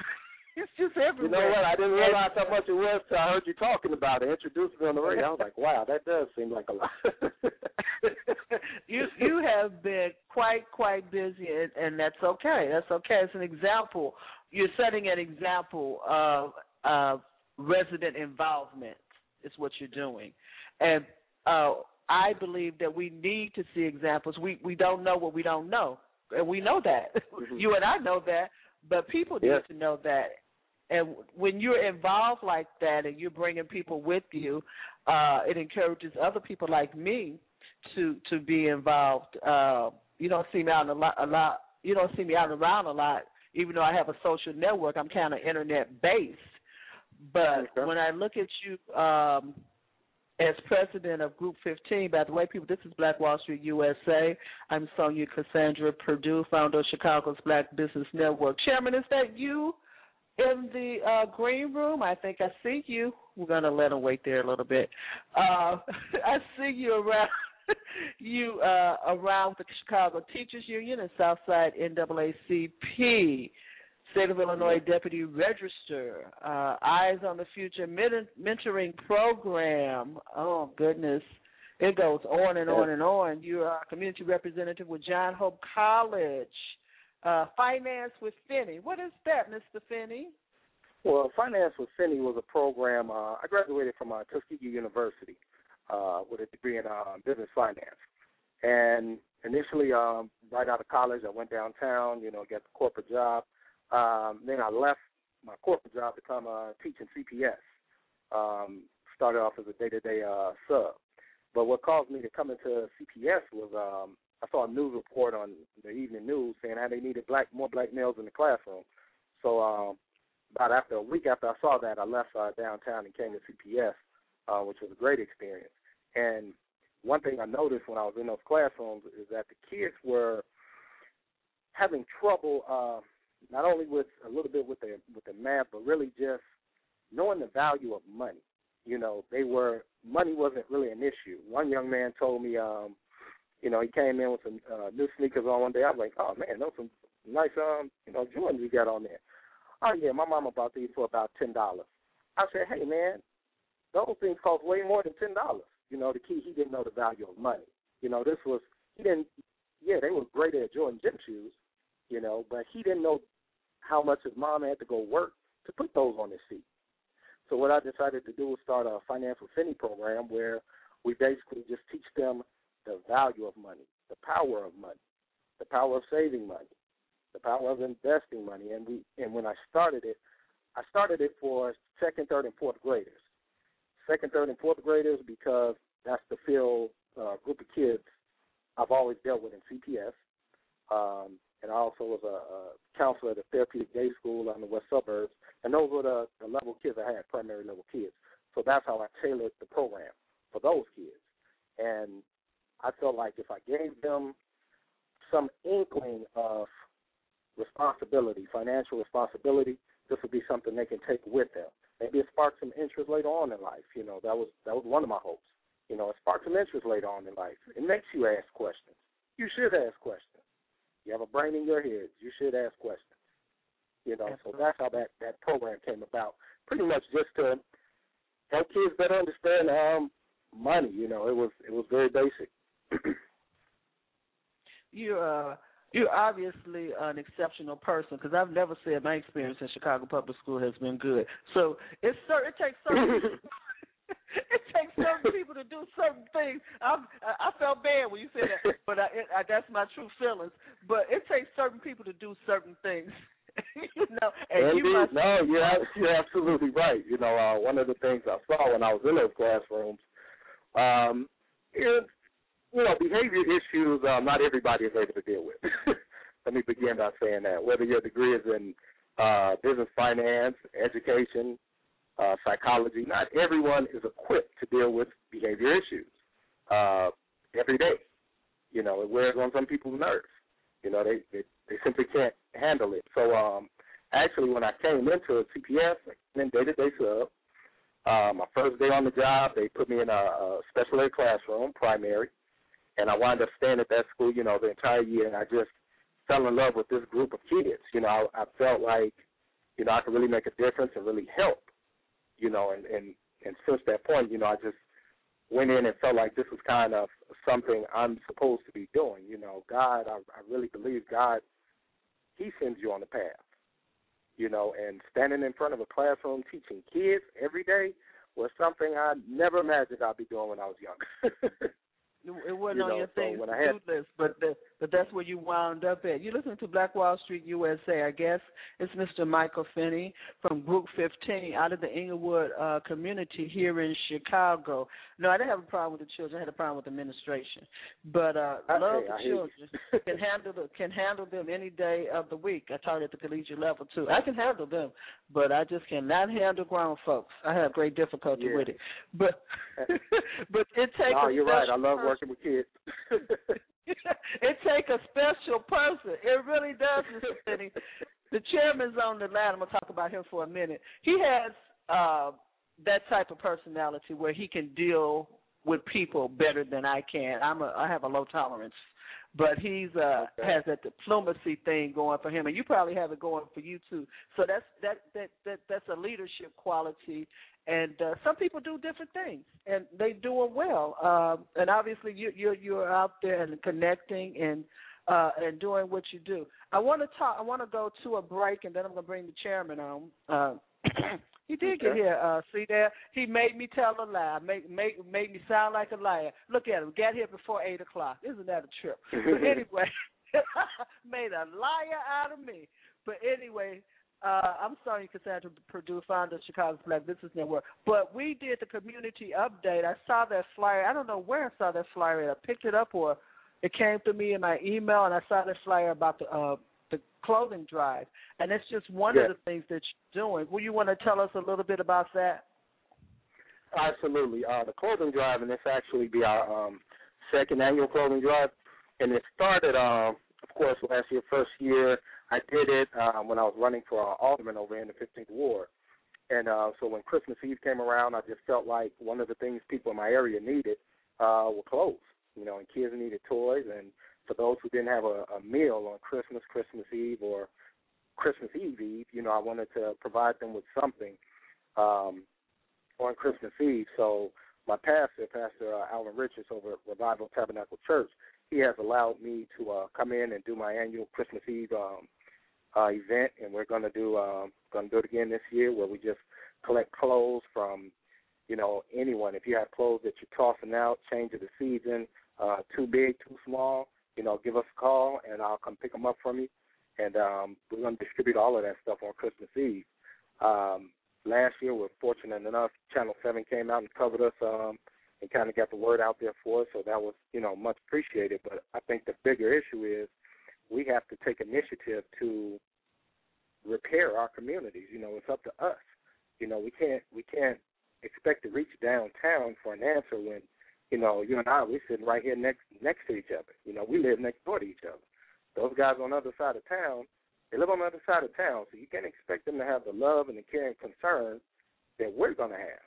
It's just everywhere. You know what? I didn't realize how much it was till I heard you talking about it, introduced me on the radio. I was like, wow, that does seem like a lot. you you have been quite quite busy, and, and that's okay. That's okay. It's an example. You're setting an example of uh, resident involvement. Is what you're doing, and uh, I believe that we need to see examples. We we don't know what we don't know, and we know that. Mm-hmm. you and I know that, but people need to know that and when you're involved like that and you're bringing people with you uh it encourages other people like me to to be involved uh you don't see me out a lot a lot you don't see me out and around a lot even though i have a social network i'm kind of internet based but Okay. when i look at you um as president of Group 15, by the way, people, this is Black Wall Street USA. I'm Sonja Cassandra Perdue, founder of Chicago's Black Business Network. Chairman, is that you in the uh, green room? I think I see you. We're going to let him wait there a little bit. Uh, I see you around. You uh, around the Chicago Teachers Union and Southside NAACP. State of Illinois Deputy Register, uh, Eyes on the Future men- Mentoring Program. Oh, goodness. It goes on and on and on. You are a community representative with John Hope College. Uh, finance with Finney. What is that, Mr. Finney? Well, Finance with Finney was a program. Uh, I graduated from uh, Tuskegee University uh, with a degree in uh, business finance. And initially, um, right out of college, I went downtown, you know, get the corporate job. Um, then I left my corporate job to come uh, teaching CPS. Um, started off as a day-to-day uh, sub. But what caused me to come into CPS was um, I saw a news report on the evening news saying how they needed black more black males in the classroom. So um, about after a week after I saw that, I left uh, downtown and came to CPS, uh, which was a great experience. And one thing I noticed when I was in those classrooms is that the kids were having trouble uh, not only with a little bit with the with the math, but really just knowing the value of money. You know, they were money wasn't really an issue. One young man told me, um, you know, he came in with some uh, new sneakers on one day. I was like, oh man, those some nice um, you know, Jordans you got on there. Oh yeah, my mama bought these for about ten dollars. I said, hey man, those things cost way more than ten dollars. You know, the key he didn't know the value of money. You know, this was he didn't. Yeah, they were great at Jordan gym shoes. You know, but he didn't know how much his mom had to go work to put those on his feet. So what I decided to do was start a financial Finney program where we basically just teach them the value of money, the power of money, the power of saving money, the power of investing money. And we and when I started it, I started it for second, third, and fourth graders. Second, third, and fourth graders because that's the field uh, group of kids I've always dealt with in CPS. Um, and I also was a, a counselor at a therapeutic day school in the west suburbs. And those were the, the level kids I had, primary level kids. So that's how I tailored the program for those kids. And I felt like if I gave them some inkling of responsibility, financial responsibility, this would be something they can take with them. Maybe it sparks some interest later on in life. You know, that was that was one of my hopes. You know, it sparks some interest later on in life. It makes you ask questions. You should ask questions. You have a brain in your head. You should ask questions. You know, so that's how that that program came about. Pretty much just to help kids better understand um money. You know, it was it was very basic. you uh you're obviously an exceptional person because I've never said my experience in Chicago public school has been good. So it's certain it takes certain it takes certain people to do certain things. I I felt bad when you said that, but I, it, I, that's my true feelings. But it takes certain people to do certain things. you know, and Indeed. you must. No, you're you're absolutely right. You know, uh, one of the things I saw when I was in those classrooms, um, is you know, behavior issues. Um, not everybody is able to deal with. Let me begin by saying that. Whether your degree is in uh, business finance, education, uh, psychology, not everyone is equipped to deal with behavior issues uh, every day. You know, it wears on some people's nerves. You know, they they, they simply can't handle it. So, um, actually, when I came into a CPS, in day to day sub, uh, my first day on the job, they put me in a, a special ed classroom, primary, and I wound up staying at that school, you know, the entire year, and I just fell in love with this group of kids. You know, I, I felt like, you know, I could really make a difference and really help. You know, and and and since that point, you know, I just went in and felt like this was kind of something I'm supposed to be doing. You know, God, I, I really believe God, He sends you on the path. You know, and standing in front of a classroom teaching kids every day was something I never imagined I'd be doing when I was young. It wasn't you on know, your so things to do list, but the, but that's where you wound up at. You listen to Black Wall Street USA. I guess it's Mr. Michael Finney from Group 15 out of the Englewood uh, community here in Chicago. No, I didn't have a problem with the children. I had a problem with administration, but uh, I- love the I children. can handle the, can handle them any day of the week. I taught at the collegiate level too. I can handle them, but I just cannot handle grown folks. I have great difficulty Yeah. with it. But but it takes. no, you're right. I love person. working with kids. it take a special person. It really does, Mr. Finney. The chairman's on the line. I'm gonna talk about him for a minute. He has uh, that type of personality where he can deal with people better than I can. I'm a I have a low tolerance. But he's uh Okay. has that diplomacy thing going for him and you probably have it going for you too. So that's that that that that's a leadership quality and uh, some people do different things and they do it well. Um and obviously you you're you're out there and connecting and uh and doing what you do. I want to talk i want to go to a break and then i'm going to bring the chairman on. Uh he did get here uh see there he made me tell a lie make make made me sound like a liar. Look at him got here before eight o'clock. Isn't that a trip? But anyway made a liar out of me. But anyway uh, I'm sorry, Cassandra Perdue, founder of Chicago's Black Business Network. But we did the community update. I saw that flyer. I don't know where I saw that flyer. I picked it up or it came to me in my email, and I saw that flyer about the uh, the clothing drive. And it's just one Yeah. of the things that you're doing. Will you want to tell us a little bit about that? Absolutely. Uh, the clothing drive, and this actually be our um, second annual clothing drive, and it started, um, of course, last year, first year. I did it um, when I was running for uh, alderman over in the 15th ward, and uh, so when Christmas Eve came around, I just felt like one of the things people in my area needed uh, were clothes. You know, and kids needed toys, and for those who didn't have a, a meal on Christmas, Christmas Eve, or Christmas Eve Eve, you know, I wanted to provide them with something. Um, on Christmas Eve. So my pastor, Pastor uh, Alan Richards over at Revival Tabernacle Church, he has allowed me to uh, come in and do my annual Christmas Eve um, uh, event, and we're going to do um, going to do it again this year, where we just collect clothes from you know anyone. If you have clothes that you're tossing out, change of the season, uh, too big, too small, you know, give us a call, and I'll come pick them up from you. And um, we're going to distribute all of that stuff on Christmas Eve. Um, last year, we're fortunate enough, Channel 7 came out and covered us um, and kind of got the word out there for us, so that was, you know, much appreciated. But I think the bigger issue is we have to take initiative to repair our communities. You know, it's up to us. You know, we can't we can't expect to reach downtown for an answer when, you know, you and I we're sitting right here next next to each other. You know, we live next door to each other. Those guys on the other side of town, they live on the other side of town, so you can't expect them to have the love and the care and concern that we're gonna have.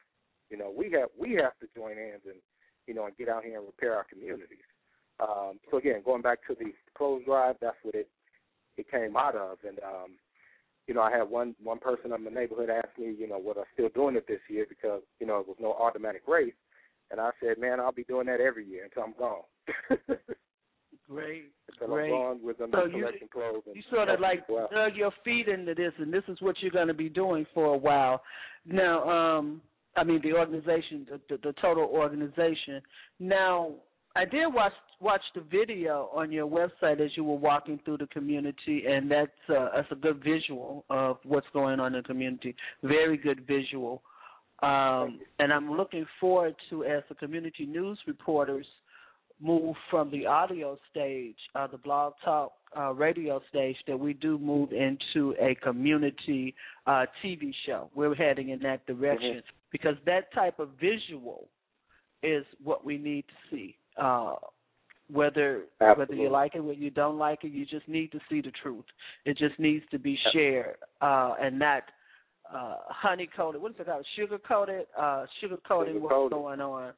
You know, we have we have to join hands and you know and get out here and repair our communities. Um, so again, going back to the clothes drive, that's what it it came out of. And um, you know, I had one one person in the neighborhood ask me, you know, was I still doing it this year because you know it was no automatic race. And I said, man, I'll be doing that every year until I'm gone. Great. until Great. I'm gone with So you- clothes. And You sort of like out. dug your feet into this, and this is what you're going to be doing for a while. Now, um, I mean, the organization, the, the, the total organization. Now, I did watch watch the video on your website as you were walking through the community, and that's uh, that's a good visual of what's going on in the community. Very good visual, um, and I'm looking forward to as the community news reporters move from the audio stage, uh, the blog talk uh, radio stage, that we do move into a community uh, TV show. We're heading in that direction because that type of visual is what we need to see. Uh, whether whether you like it, whether you don't like it, you just need to see the truth. It just needs to be shared uh, and not uh, honey coated. What is it called? Sugar coated. Uh, sugar coating what's going on.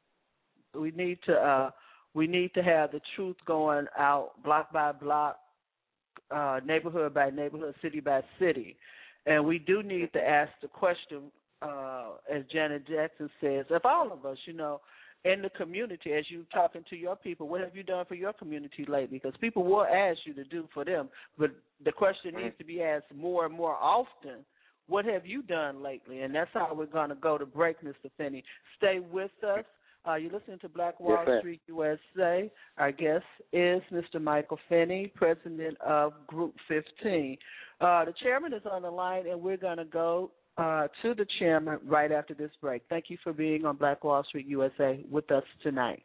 We need to uh, we need to have the truth going out block by block, uh, neighborhood by neighborhood, city by city, and we do need to ask the question, uh, as Janet Jackson says, if all of us, you know, in the community, as you're talking to your people, what have you done for your community lately? Because people will ask you to do for them, but the question needs to be asked more and more often. What have you done lately? And that's how we're going to go to break, Mr. Finney. Stay with us. Uh, you're listening to Black Wall Yes. Street USA. Our guest is Mr. Michael Finney, president of Group 15. Uh, the chairman is on the line, and we're going to go uh, to the chairman right after this break. Thank you for being on Black Wall Street USA with us tonight.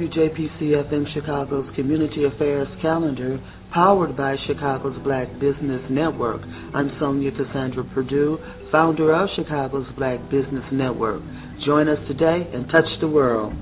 Listening to WJPC FM Chicago's Community Affairs Calendar, powered by Chicago's Black Business Network. I'm Sonja Cassandra Perdue, founder of Chicago's Black Business Network. Join us today and touch the world.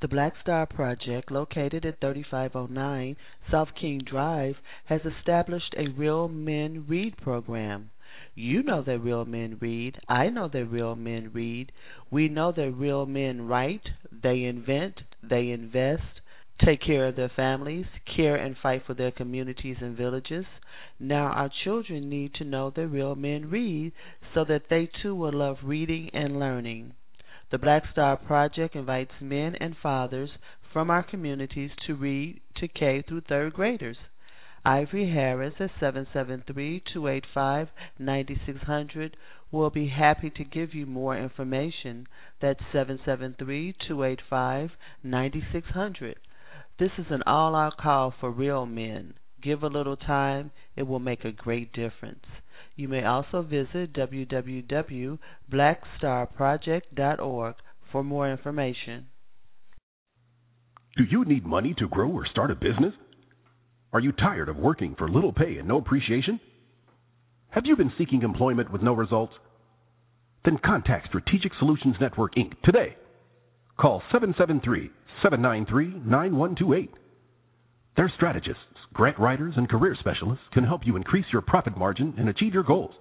The Black Star Project, located at 3509 South King Drive, has established a Real Men Read program. You know that real men read. I know that real men read. We know that real men write, they invent, they invest, take care of their families, care and fight for their communities and villages. Now our children need to know that real men read so that they too will love reading and learning. The Black Star Project invites men and fathers from our communities to read to K through third graders. Ivory Harris at 773-285-9600 will be happy to give you more information. That's 773-285-9600. This is an all-out call for real men. Give a little time, it will make a great difference. You may also visit www.blackstarproject.org for more information. Do you need money to grow or start a business? Are you tired of working for little pay and no appreciation? Have you been seeking employment with no results? Then contact Strategic Solutions Network Inc. today. Call 773 793 9128. Their strategists, grant writers, and career specialists can help you increase your profit margin and achieve your goals.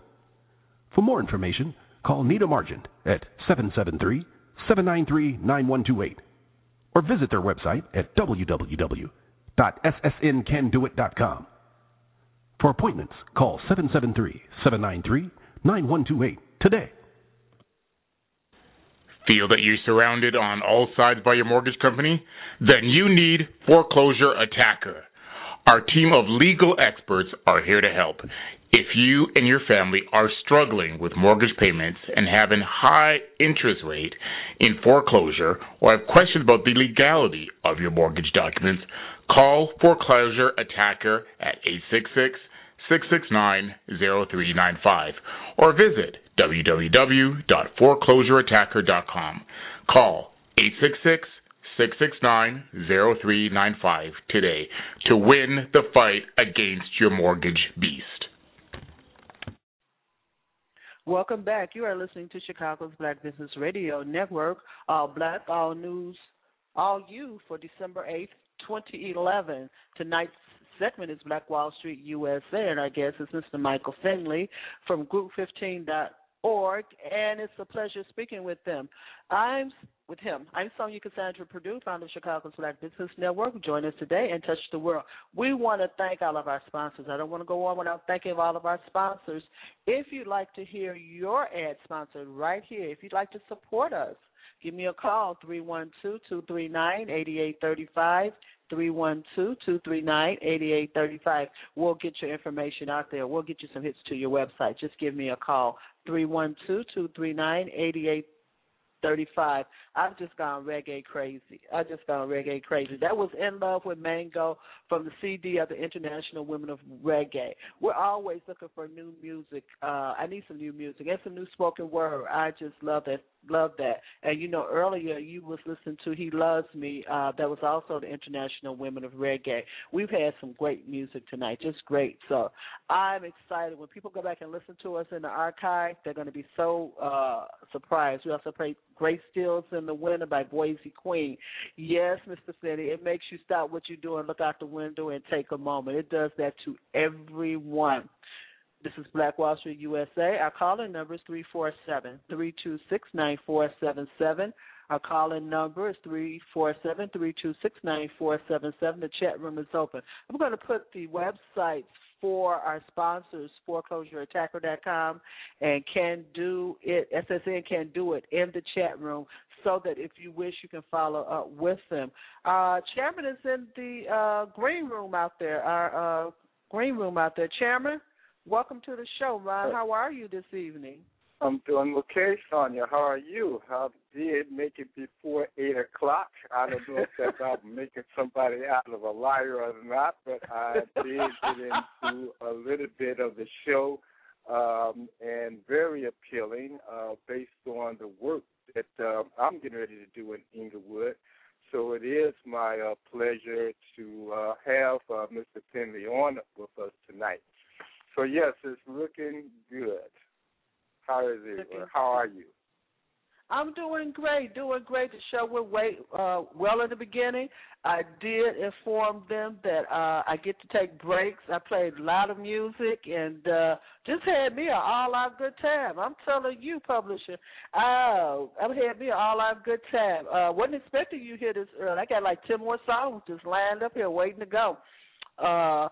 For more information, call Nita Margent at 773 793 9128 or visit their website at www.ssncandoit.com. For appointments, call 773 793 9128 today. Feel that you're surrounded on all sides by your mortgage company? Then you need Foreclosure Attacker. Our team of legal experts are here to help. If you and your family are struggling with mortgage payments and have a high interest rate in foreclosure or have questions about the legality of your mortgage documents, call Foreclosure Attacker at 866 669 0395 or visit www.foreclosureattacker.com. Call 866 669 0395 today to win the fight against your mortgage beast. Welcome back. You are listening to Chicago's Black Business Radio Network, All Black, All News, All You for December 8th, 2011. Tonight's segment is Black Wall Street USA, and our guest is Mr. Michael Finney from Group15.org, and it's a pleasure speaking with them. I'm with him. I'm Sonja Cassandra Perdue, founder of Chicago's Black Business Network. Join us today and touch the world. We want to thank all of our sponsors. I don't want to go on without thanking all of our sponsors. If you'd like to hear your ad sponsored right here, if you'd like to support us, give me a call, 312-239-8835. 312-239-8835. We'll get your information out there. We'll get you some hits to your website. Just give me a call, 312-239-8835. 35. I've just gone reggae crazy. I just gone reggae crazy. That was In Love with Mango from the CD of the International Women of Reggae. We're always looking for new music. Uh, I need some new music and some new spoken word. I just love that. Love that. And you know, earlier you was listening to He Loves Me. Uh, that was also the International Women of Reggae. We've had some great music tonight, just great. So I'm excited. When people go back and listen to us in the archive, they're going to be so uh, surprised. We also play Great Stills in the Winter by Boise Queen. Yes, Mr. Finney, it makes you stop what you're doing, look out the window, and take a moment. It does that to everyone. This is Black Wall Street USA. Our calling number is 347 326 9477. Our calling number is 347 326 9477. The chat room is open. I'm going to put the websites for our sponsors, foreclosureattacker.com and Can Do It, SSN Can Do It in the chat room so that if you wish, you can follow up with them. Uh, Chairman is in the uh, green room out there, our uh, green room out there. Chairman? Welcome to the show, Ron. How are you this evening? I'm doing okay, Sonja. How are you? I did make it before 8 o'clock. I don't know if that's about making somebody out of a liar or not, but I did get into a little bit of the show um, and very appealing uh, based on the work that uh, I'm getting ready to do in Englewood. So it is my uh, pleasure to uh, have uh, Mr. Finney on with us tonight. So yes, it's looking good. How is it? How are you? I'm doing great, doing great. The show went way uh, well in the beginning. I did inform them that uh, I get to take breaks. I played a lot of music and uh, just had me an all-out good time. I'm telling you, publisher, uh, I've had me an all-out good time. Uh, wasn't expecting you here this early. I got like ten more songs just lined up here waiting to go. Uh,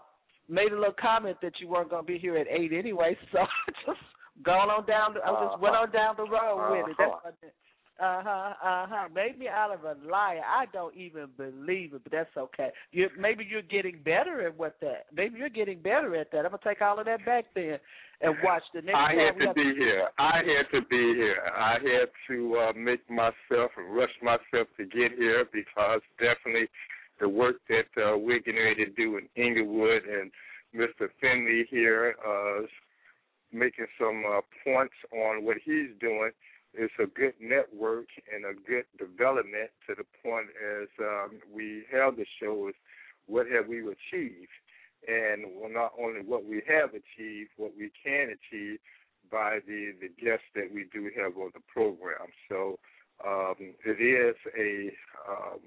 made a little comment that you weren't going to be here at eight anyway, so I just gone on down. The, I just went on down the road with it. That's what I did. Uh huh. Uh huh. Made me out of a liar. I don't even believe it, but that's okay. You maybe you're getting better at what that. Maybe you're getting better at that. I'm gonna take all of that back then and watch the next. One. I time had to have be here. I had to be here. I had to uh, make myself and rush myself to get here because definitely the work that uh, we're getting ready to do in Englewood and Mr. Finney here uh, is making some uh, points on what he's doing. It's a good network and a good development to the point as um, we held the show is what have we achieved and well, not only what we have achieved, what we can achieve by the, the guests that we do have on the program. So um, it is a, um,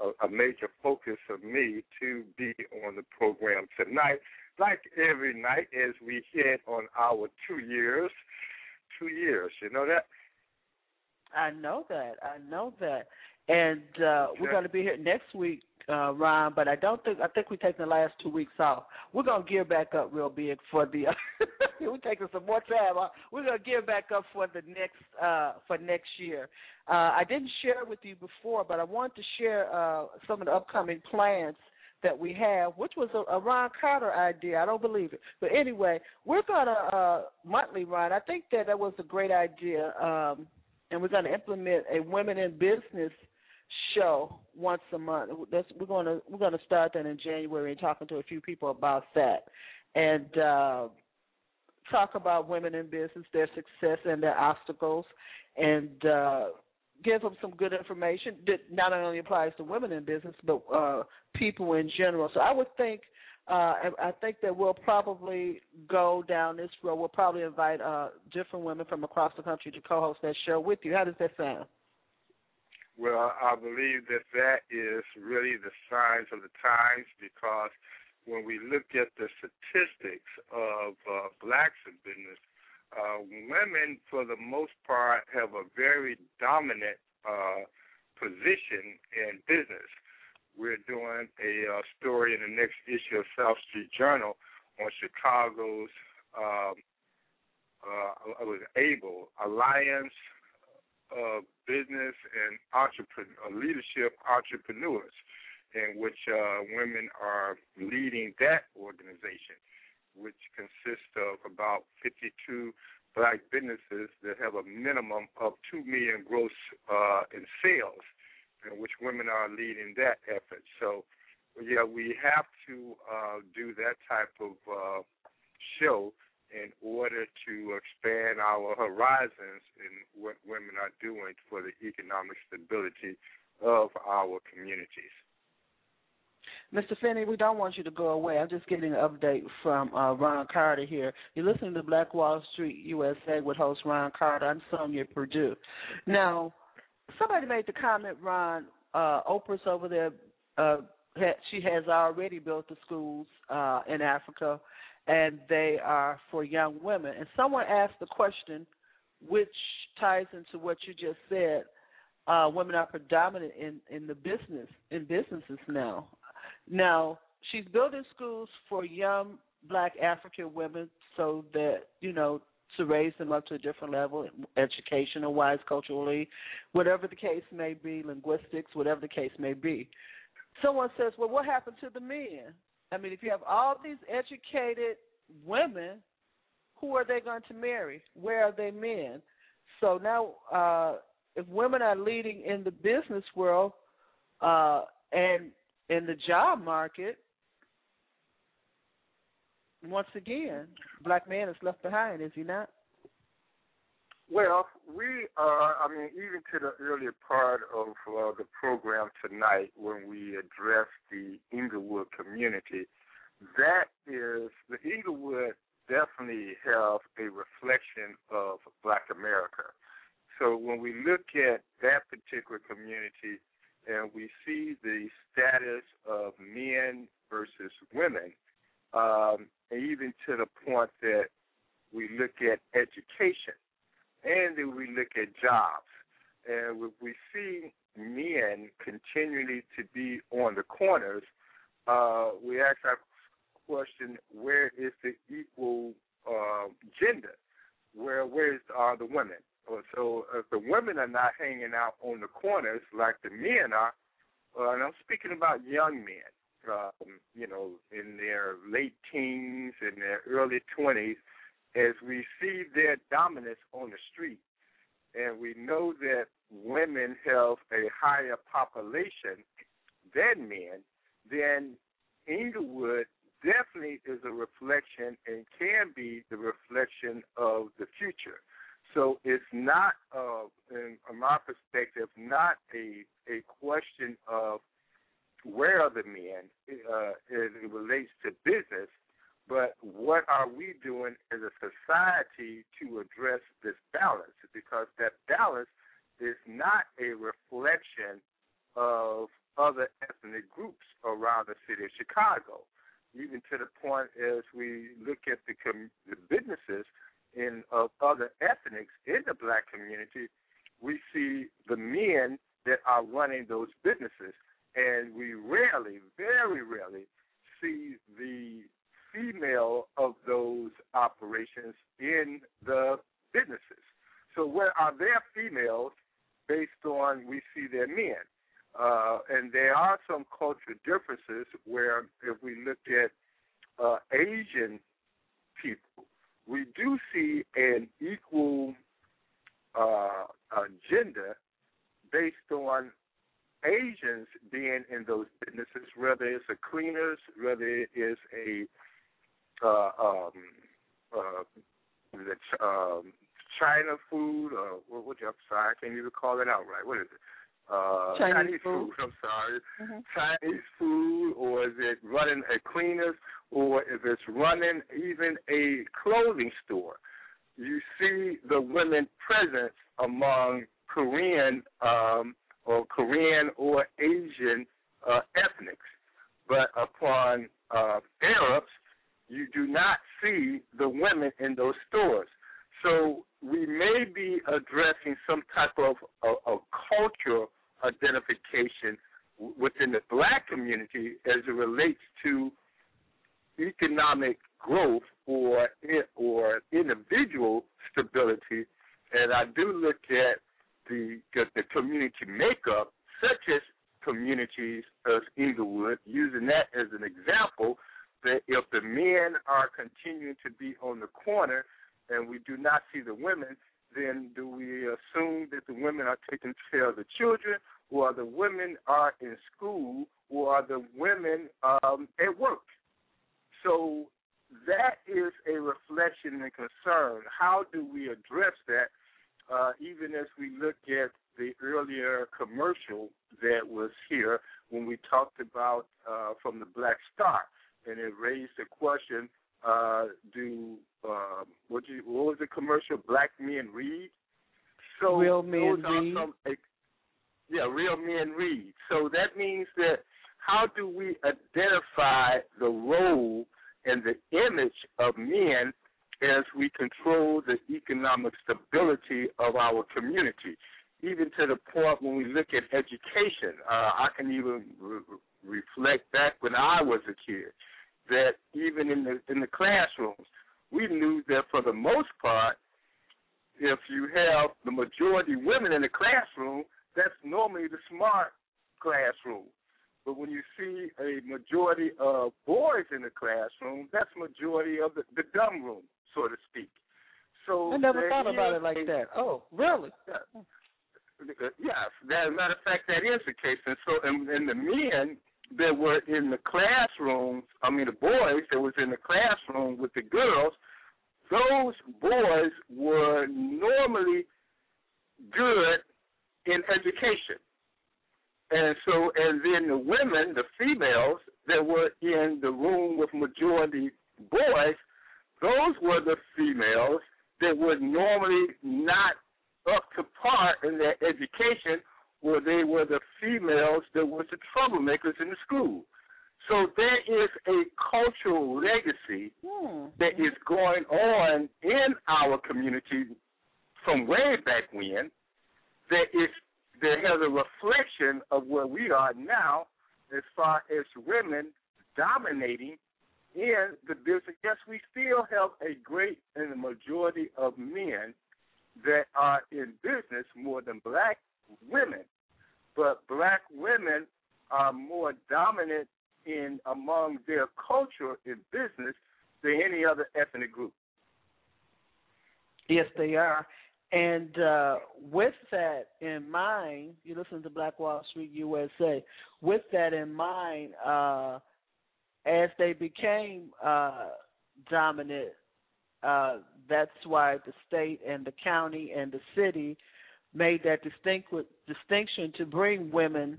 a a major focus of me to be on the program tonight, like every night as we hit on our two years. Two years, you know that? I know that. I know that. And uh we're going to be here next week, uh Ron, but I don't think I think we're taking the last two weeks off. We're going to gear back up real big for the we're taking some more time. off. We're going to gear back up for the next uh for next year. Uh I didn't share with you before, but I wanted to share uh some of the upcoming plans that we have, which was a, a Ron Carter idea. I don't believe it, but anyway, we're gonna uh, monthly Ron. I think that that was a great idea, um, and we're gonna implement a women in business show once a month. That's, we're gonna we're gonna start that in January and talking to a few people about that, and uh, talk about women in business, their success and their obstacles, and. Uh, give them some good information that not only applies to women in business but uh people in general. So I would think uh I think that we'll probably go down this road. We'll probably invite uh different women from across the country to co-host that show with you. How does that sound? Well, I believe that that is really the signs of the times because when we look at the statistics of uh, blacks in business, uh, women, for the most part, have a very dominant uh, position in business. We're doing a uh, story in the next issue of South Street Journal on Chicago's um, uh, was able alliance of business and entrepreneur leadership entrepreneurs, in which uh, women are leading that organization which consists of about 52 black businesses that have a minimum of two million gross uh, in sales, in which women are leading that effort. So, yeah, we have to uh, do that type of uh, show in order to expand our horizons in what women are doing for the economic stability of our communities. Mr. Finney, we don't want you to go away. I'm just getting an update from uh, Ron Carter here. You're listening to Black Wall Street USA with host Ron Carter. I'm Sonja Perdue. Now, somebody made the comment, Ron, uh, Oprah's over there. Uh, she has already built the schools uh, in Africa, and they are for young women. And someone asked the question, which ties into what you just said. Uh, women are predominant in, in the business in businesses now. Now, she's building schools for young black African women so that, you know, to raise them up to a different level, educational wise, culturally, whatever the case may be, linguistics, whatever the case may be. Someone says, Well, what happened to the men? I mean, if you have all these educated women, who are they going to marry? Where are they men? So now, uh, if women are leading in the business world uh, and in the job market, once again, black man is left behind, is he not? Well, we are, I mean, even to the earlier part of uh, the program tonight when we address the Englewood community, that is, the Englewood definitely have a reflection of Black America. So when we look at that particular community and we see the status of men versus women, um, and even to the point that we look at education and then we look at jobs. And we see men continually to be on the corners, uh, we ask our question, where is the equal uh, gender? Where where is, are the women? So if the women are not hanging out on the corners like the men are, uh, and I'm speaking about young men, um, you know, in their late teens and their early 20s, as we see their dominance on the street, and we know that women have a higher population than men, then Englewood definitely is a reflection and can be the reflection of the future. So it's not, uh, in, from my perspective, not a a question of where are the men uh, as it relates to business, but what are we doing as a society to address this balance? Because that balance is not a reflection of other ethnic groups around the city of Chicago. Even to the point as we look at the, com- the businesses in of other ethnics in the black community, we see the men that are running those businesses, and we rarely, very rarely, see the female of those operations in the businesses. So where are their females based on we see their men? Uh, and there are some cultural differences where if we look at uh, Asian people, we do see an equal uh, agenda based on Asians being in those businesses, whether it's a cleaners, whether it is a uh, um, uh, the um, China food, or what you? I'm sorry, I can't even call it out right. What is it? Uh, Chinese, Chinese food. food. I'm sorry, Mm-hmm. Chinese food, or is it running a cleaners, or if it's running even a clothing store? You see the women presence among Korean um, or Korean or Asian uh, ethnics, but upon uh, Arabs, you do not see the women in those stores. So we may be addressing some type of a, a cultural identification within the black community as it relates to economic growth or eh, or individual stability. And I do look at the the community makeup, such as communities as Englewood, using that as an example that if the men are continuing to be on the corner and we do not see the women, then do we assume that the women are taking care of the children, or the women are in school, or the women um, at work? So that is a reflection and concern. How do we address that? Uh, even as we look at the earlier commercial that was here when we talked about uh, from the Black Star, and it raised the question: uh, Do um, what, you, what was the commercial? Black men read. So Real men read? some yeah, real men read. So that means that how do we identify the role and the image of men as we control the economic stability of our community? Even to the point when we look at education, uh, I can even re- reflect back when I was a kid that even in the in the classrooms, we knew that for the most part, if you have the majority women in the classroom, that's normally the smart classroom. But when you see a majority of boys in the classroom, that's majority of the, the dumb room, so to speak. So I never thought about it like a- that. Oh, really? Yeah. Yes, as a matter of fact, that is the case. And so, and, and the men that were in the classrooms, I mean, the boys that was in the classroom with the girls, those boys were normally good in education. And so, and then the women, the females that were in the room with majority boys, those were the females that were normally not up to par in their education, where they were the females that were the troublemakers in the school. So there is a cultural legacy Hmm. that is going on in our community from way back when that is that has a reflection of where we are now as far as women dominating in the business. Yes, we still have a great and a majority of men that are in business more than black women. But black women are more dominant in among their culture in business than any other ethnic group. Yes, they are. And uh, with that in mind, you listen to Black Wall Street USA. With that in mind, uh, as they became uh, dominant, uh, that's why the state and the county and the city made that distinct distinction to bring women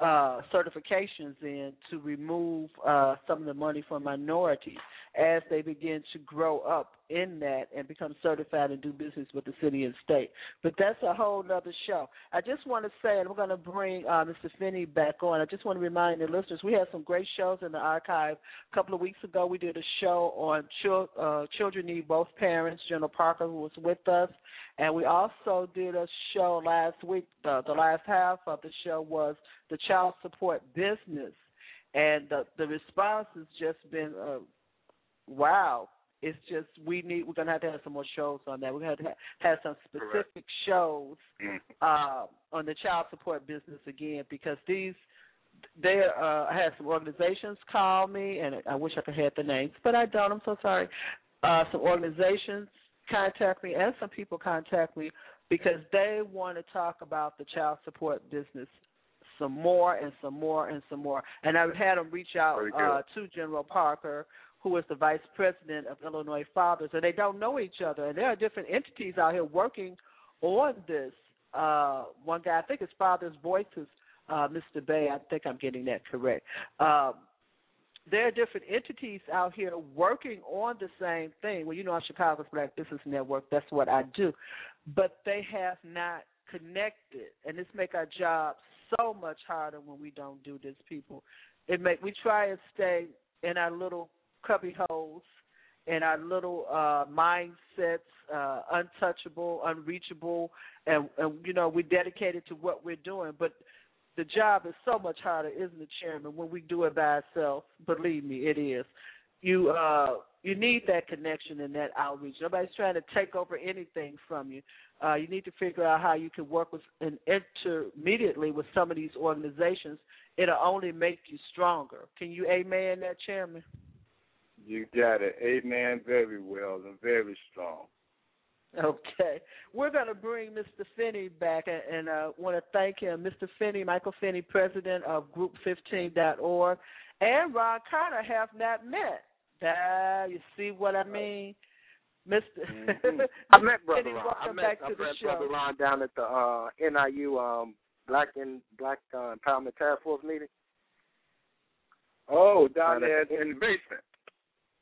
uh, certifications in to remove uh, some of the money from minorities as they begin to grow up in that and become certified and do business with the city and state. But that's a whole other show. I just want to say, and we're going to bring uh, Mr. Finney back on. I just want to remind the listeners we had some great shows in the archive. A couple of weeks ago, we did a show on uh, children need both parents. General Parker, was with us, and we also did a show last week. The, the last half of the show was the child support business, and the the response has just been. Uh, wow it's just we need we're gonna have to have some more shows on that. We're gonna have to have some specific shows uh, on the child support business again because these they uh I had some organizations call me and I wish I could have the names, but I don't, I'm so sorry. Uh some organizations contact me and some people contact me because they want to talk about the child support business some more and some more and some more. And I've had them reach out uh, to General Parker, who is the vice president of Illinois Fathers, and they don't know each other. And there are different entities out here working on this. Uh, one guy, I think his Father's Voices, uh, Mr. Bay. I think I'm getting that correct. Um, there are different entities out here working on the same thing. Well, you know, Chicago's Black Business Network. That's what I do, but they have not connected, and this make our job so much harder when we don't do this. People, it make we try and stay in our little cubby holes and our little uh mindsets uh untouchable unreachable and and you know we're dedicated to what we're doing. But the job is so much harder isn't it chairman when we do it by ourselves? Believe me it is. You uh you need that connection and that outreach. Nobody's trying to take over anything from you. Uh you need to figure out how you can work with and intermediately with some of these organizations. It'll only make you stronger. Can you amen that chairman you got it. Amen. Very well and very strong. Okay. We're going to bring Mr. Finney back and, I uh, want to thank him. Mr. Finney, Michael Finney, president of Group15.org, and Ron Carter have not met. Uh, you see what I mean? Mr. Mm-hmm. I met Brother Finney, Ron. welcome I met, back I to the met show. Brother Ron down at the uh, NIU um, Black in Black uh, Empowerment Task Force meeting. Oh, down there that's- in the basement.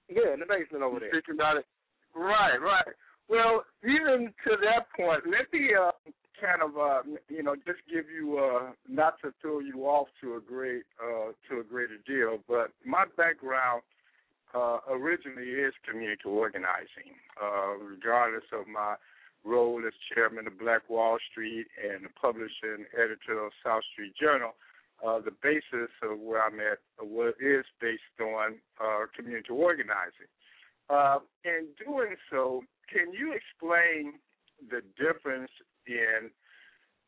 Yeah, in the basement over there. Speaking about it. Right, right. Well, even to that point, let me uh, kind of uh, you know just give you uh, not to throw you off to a great uh, to a greater deal, but my background uh, originally is community organizing, uh, regardless of my role as chairman of Black Wall Street and the publisher and editor of South Street Journal. Uh, the basis of where I'm at what is based on uh, community organizing. Uh, in doing so, can you explain the difference in,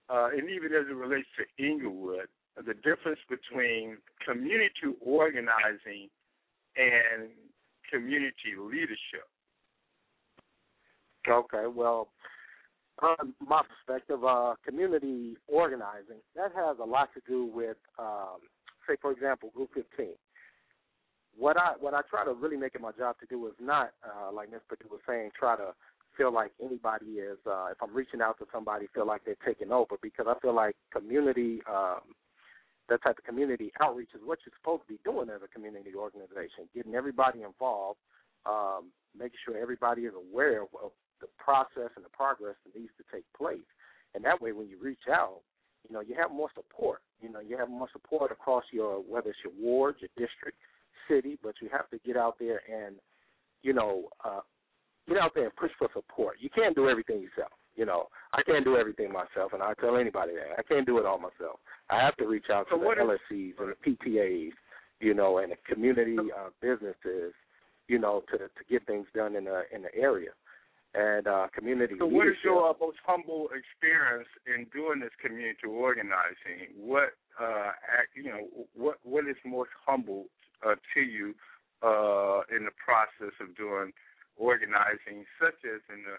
uh, and even as it relates to Englewood, the difference between community organizing and community leadership? Okay, well, um, my perspective, uh, community organizing, that has a lot to do with, um, say, for example, Group 15. What I what I try to really make it my job to do is not, uh, like Ms. Perdue was saying, try to feel like anybody is uh if I'm reaching out to somebody feel like they're taking over because I feel like community um that type of community outreach is what you're supposed to be doing as a community organization, getting everybody involved, um, making sure everybody is aware of the process and the progress that needs to take place. And that way when you reach out, you know, you have more support. You know, you have more support across your whether it's your ward, your district, city, but you have to get out there and, you know, uh get out there and push for support. You can't do everything yourself. You know, I can't do everything myself, and I tell anybody that I can't do it all myself. I have to reach out to So the LSCs and the PTAs, you know, and the community uh, businesses, you know, to to get things done in the in the area, and uh, community. So, what is your most humble experience in doing this community organizing? What, uh, act, you know, what what is most humble uh, to you uh, in the process of doing organizing, such as in the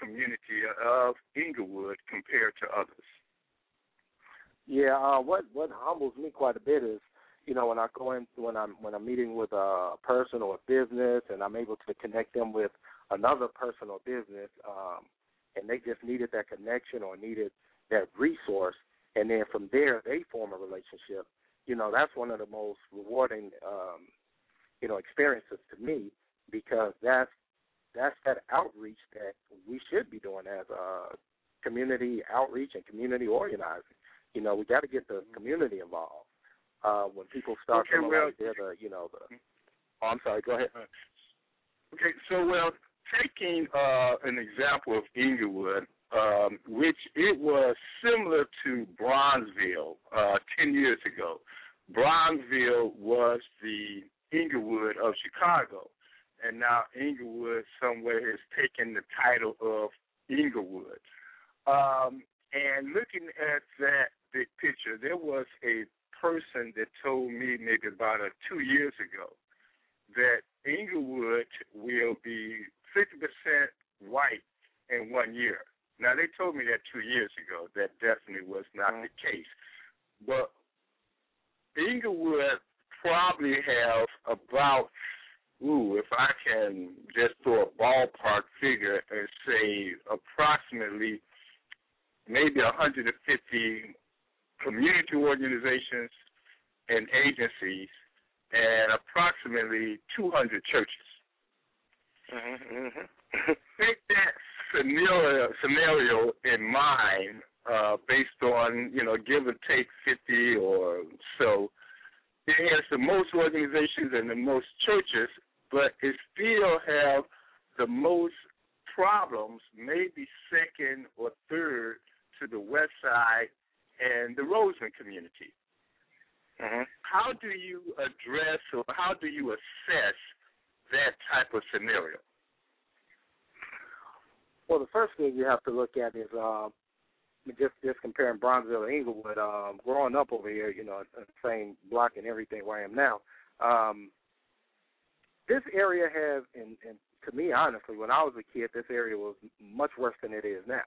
community of Englewood compared to others? Yeah, uh, what what humbles me quite a bit is, you know, when I go in when I'm when I'm meeting with a person or a business, and I'm able to connect them with another person or business, um, and they just needed that connection or needed that resource, and then from there they form a relationship. You know, that's one of the most rewarding, um, you know, experiences to me because that's that's that outreach that we should be doing as a community outreach and community organizing. You know, we got to get the community involved. Uh, when people start Okay, feeling well- like they're the, you know, the. Oh, I'm sorry. Go ahead. Okay, so well, taking uh, an example of Englewood, um, which it was similar to Bronzeville uh, ten years ago. Bronzeville was the Englewood of Chicago, and now Englewood somewhere has taken the title of Englewood. Um, and looking at that big picture, there was a person that told me maybe about uh, two years ago that Englewood will be 50% white in one year. Now, they told me that two years ago. That definitely was not the case. But Englewood probably have about, ooh, if I can just throw a ballpark figure and say approximately maybe 150 community organizations and agencies and approximately 200 churches. Mm-hmm. Take that scenario scenario in mind, uh, based on you know give or take 50 or so. It has the most organizations and the most churches, but it still have the most problems, maybe second or third to the West Side and the Roseland community. How do you address or how do you assess that type of scenario? Well, the first thing you have to look at is um, just just comparing Bronzeville and Englewood. Um, growing up over here, you know, the same block and everything where I am now. Um, this area has, and, and to me, honestly, when I was a kid, this area was much worse than it is now.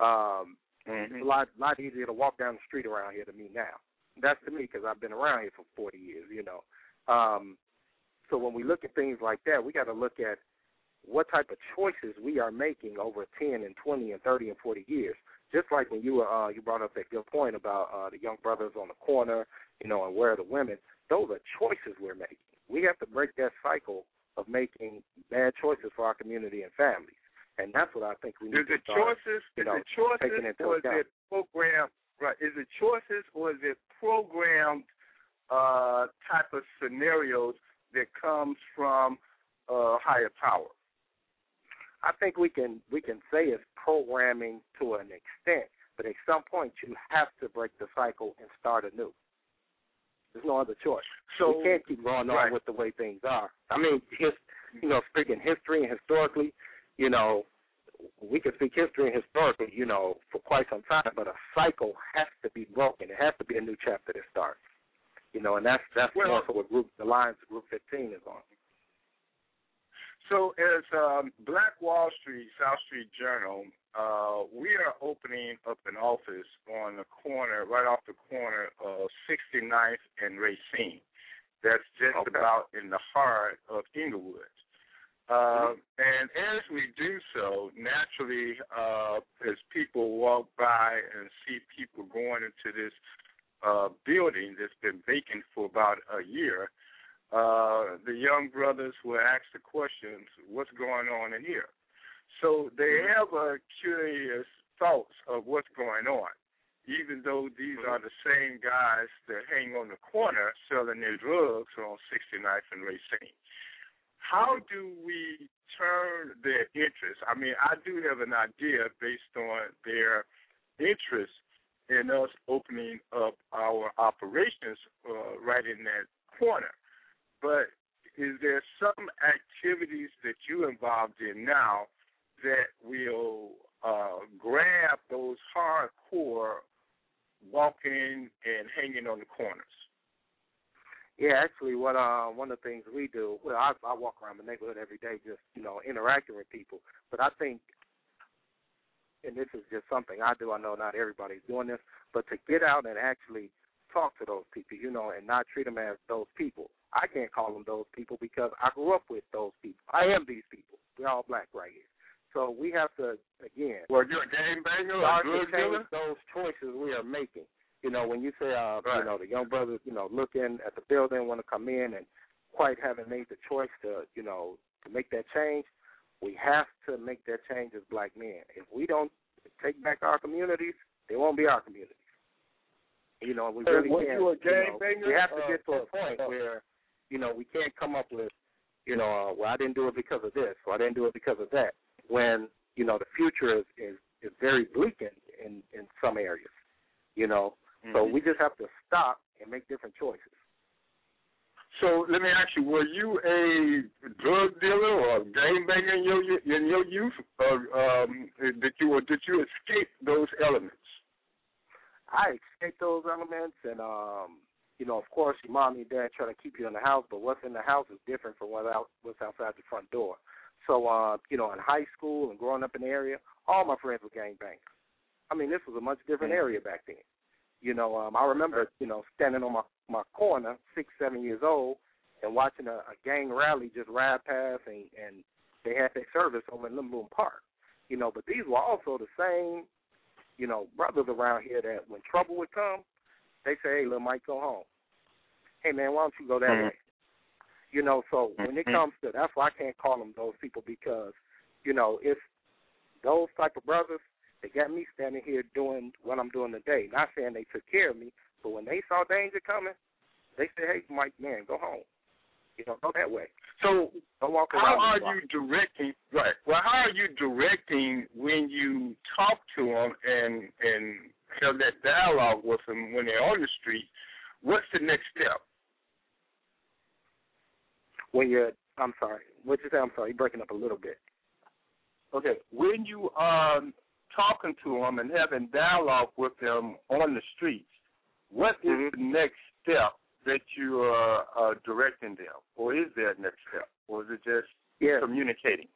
Um, It's a lot lot easier to walk down the street around here than me now. That's to me because I've been around here for 40 years, you know. Um, so when we look at things like that, we got to look at what type of choices we are making over 10 and 20 and 30 and 40 years. Just like when you were, uh, you brought up that good point about uh, the young brothers on the corner, you know, and where are the women. Those are choices we're making. We have to break that cycle of making bad choices for our community and families. And that's what I think we need Is to it start, choices? you Is know, it choices taking into or is it program? Right. Is it choices or is it programmed uh, type of scenarios that comes from uh, higher power? I think we can we can say it's programming to an extent, but at some point you have to break the cycle and start anew. There's no other choice. So we can't keep going right. on with the way things are. I mean, his, you know, speaking history and historically, you know, we can speak history and historically, you know, for quite some time, but a cycle has to be broken. It has to be a new chapter that starts. You know, and that's that's Well- more so what group the lines Group 15 is on. So, as um, Black Wall Street, South Street Journal, uh, we are opening up an office on the corner, right off the corner of 69th and Racine. That's just Okay. about in the heart of Englewood. Uh, and as we do so, naturally, uh, as people walk by and see people going into this uh, building that's been vacant for about a year, uh, the young brothers will ask the questions, what's going on in here? So they have a curious thoughts of what's going on, even though these are the same guys that hang on the corner selling their drugs on 69th and Racine. How do we turn their interest? I mean, I do have an idea based on their interest in us opening up our operations uh, right in that corner. But is there some activities that you're involved in now that will uh, grab those hardcore walking and hanging on the corners? Yeah, actually, what uh, one of the things we do, well, I, I walk around the neighborhood every day, just you know, interacting with people. But I think, and this is just something I do. I know not everybody's doing this, but to get out and actually talk to those people, you know, and not treat them as those people. I can't call them those people because I grew up with those people. I am these people. We're all black right here. So we have to again. Well, you're a game banger, start a to drug change dealer. those choices we are making. You know, when you say, uh, Right. you know, the young brothers, you know, looking at the building, want to come in, and quite haven't made the choice to, you know, to make that change. We have to make that change as black men. If we don't take back our communities, they won't be our communities. You know, we really was can't. you you know, banger? we have to Uh, get to a uh, point uh, where, you know, we can't come up with, you know, uh, well, I didn't do it because of this, or I didn't do it because of that. When you know the future is is, is very bleak in, in in some areas. You know, so Mhm. we just have to stop and make different choices. So let me ask you: Were you a drug dealer or a gang banger in your in your youth? Or, um, did you or did you escape those elements? I escaped those elements, and um, you know, of course, your mom and your dad try to keep you in the house, but what's in the house is different from what out what's outside the front door. So, uh, you know, in high school and growing up in the area, all my friends were gangbangers. I mean, this was a much different Mm. area back then. You know, um, I remember, you know, standing on my my corner, six, seven years old, and watching a, a gang rally just ride past, and and they had their service over in Lindblom Park. You know, but these were also the same, you know, brothers around here that when trouble would come, they say, "Hey, little Mike, go home." Hey, man, why don't you go that Mhm. way? You know, so when it Mhm. comes to that's why I can't call them those people because, you know, it's those type of brothers that got me standing here doing what I'm doing today. Not saying they took care of me, but when they saw danger coming, they said, "Hey, Mike, man, go home. You know, go that way. So walk how are you directing? Right. Well, how are you directing when you talk to them and and have that dialogue with them when they're on the street? What's the next step? when you're? I'm sorry. What you say? I'm sorry. You're breaking up a little bit. Okay, when you are talking to them and having dialogue with them on the streets, what is Mhm. the next step that you are uh, directing them, or is there a next step, or is it just Yeah. communicating?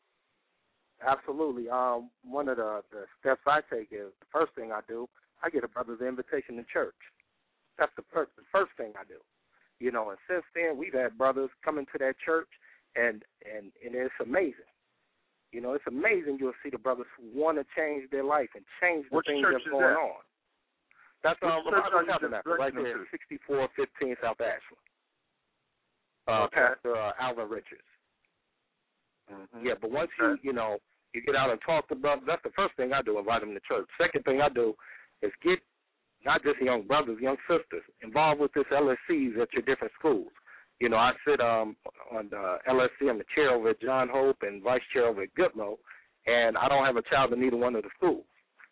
Absolutely. Um, one of the, the steps I take is the first thing I do, I get a brother's invitation to church. That's the first the first thing I do. You know, and since then we've had brothers coming to that church and and and it's amazing. You know, it's amazing you'll see the brothers who want to change their life and change the Which things that's going that? on. That's Which um, church Revival Tabernacle right there, to? sixty four fifteen South Ashland. Uh, Okay. Pastor uh, Alvin Richards. Mhm. Yeah, but once Okay. you you know you get out and talk to brothers, that's the first thing I do. Invite them to church. Second thing I do is get not just young brothers, young sisters involved with this LSCs at your different schools. You know, I sit um on the LSC. I'm the chair over at John Hope and vice chair over at Goodlow, and I don't have a child in either one of the schools.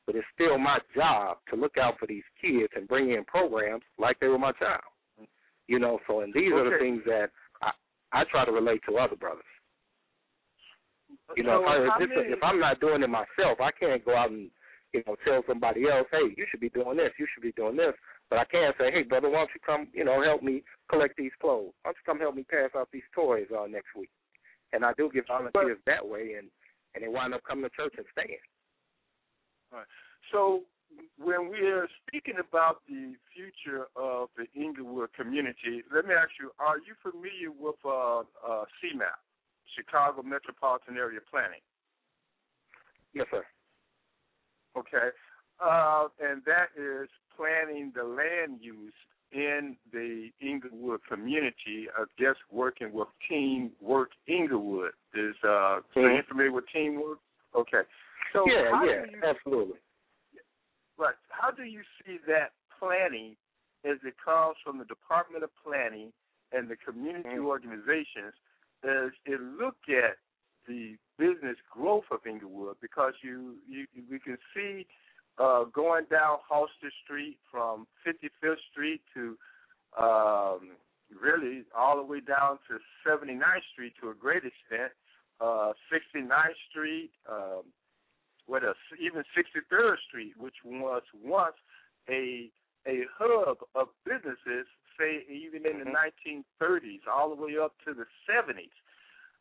But it's still my job to look out for these kids and bring in programs like they were my child. You know, so and these are the things that I I try to relate to other brothers. You know, So if, I, if, many- if I'm not doing it myself, I can't go out and you know tell somebody else, hey, you should be doing this, you should be doing this. But I can say, hey, brother, why don't you come, you know, help me collect these clothes? Why don't you come help me pass out these toys uh, next week? And I do get volunteers that way, and and they wind up coming to church and staying. Right. So when we are speaking about the future of the Englewood community, let me ask you: Are you familiar with uh, uh, CMAP, Chicago Metropolitan Area Planning. Yes, sir. Okay. Uh, and that is planning the land use in the Englewood community. I guess working with Teamwork Englewood. Is uh, so you familiar with Teamwork? Okay. So yeah, yeah, you, absolutely. Right. How do you see that planning as it comes from the Department of Planning and the community organizations as it look at the business growth of Englewood because you, you we can see uh, going down Halsted Street from 55th Street to um, really all the way down to 79th Street to a great extent, uh, 69th Street, um, what else? Even 63rd Street, which was once a a hub of businesses, say even in the 1930s, all the way up to the 70s.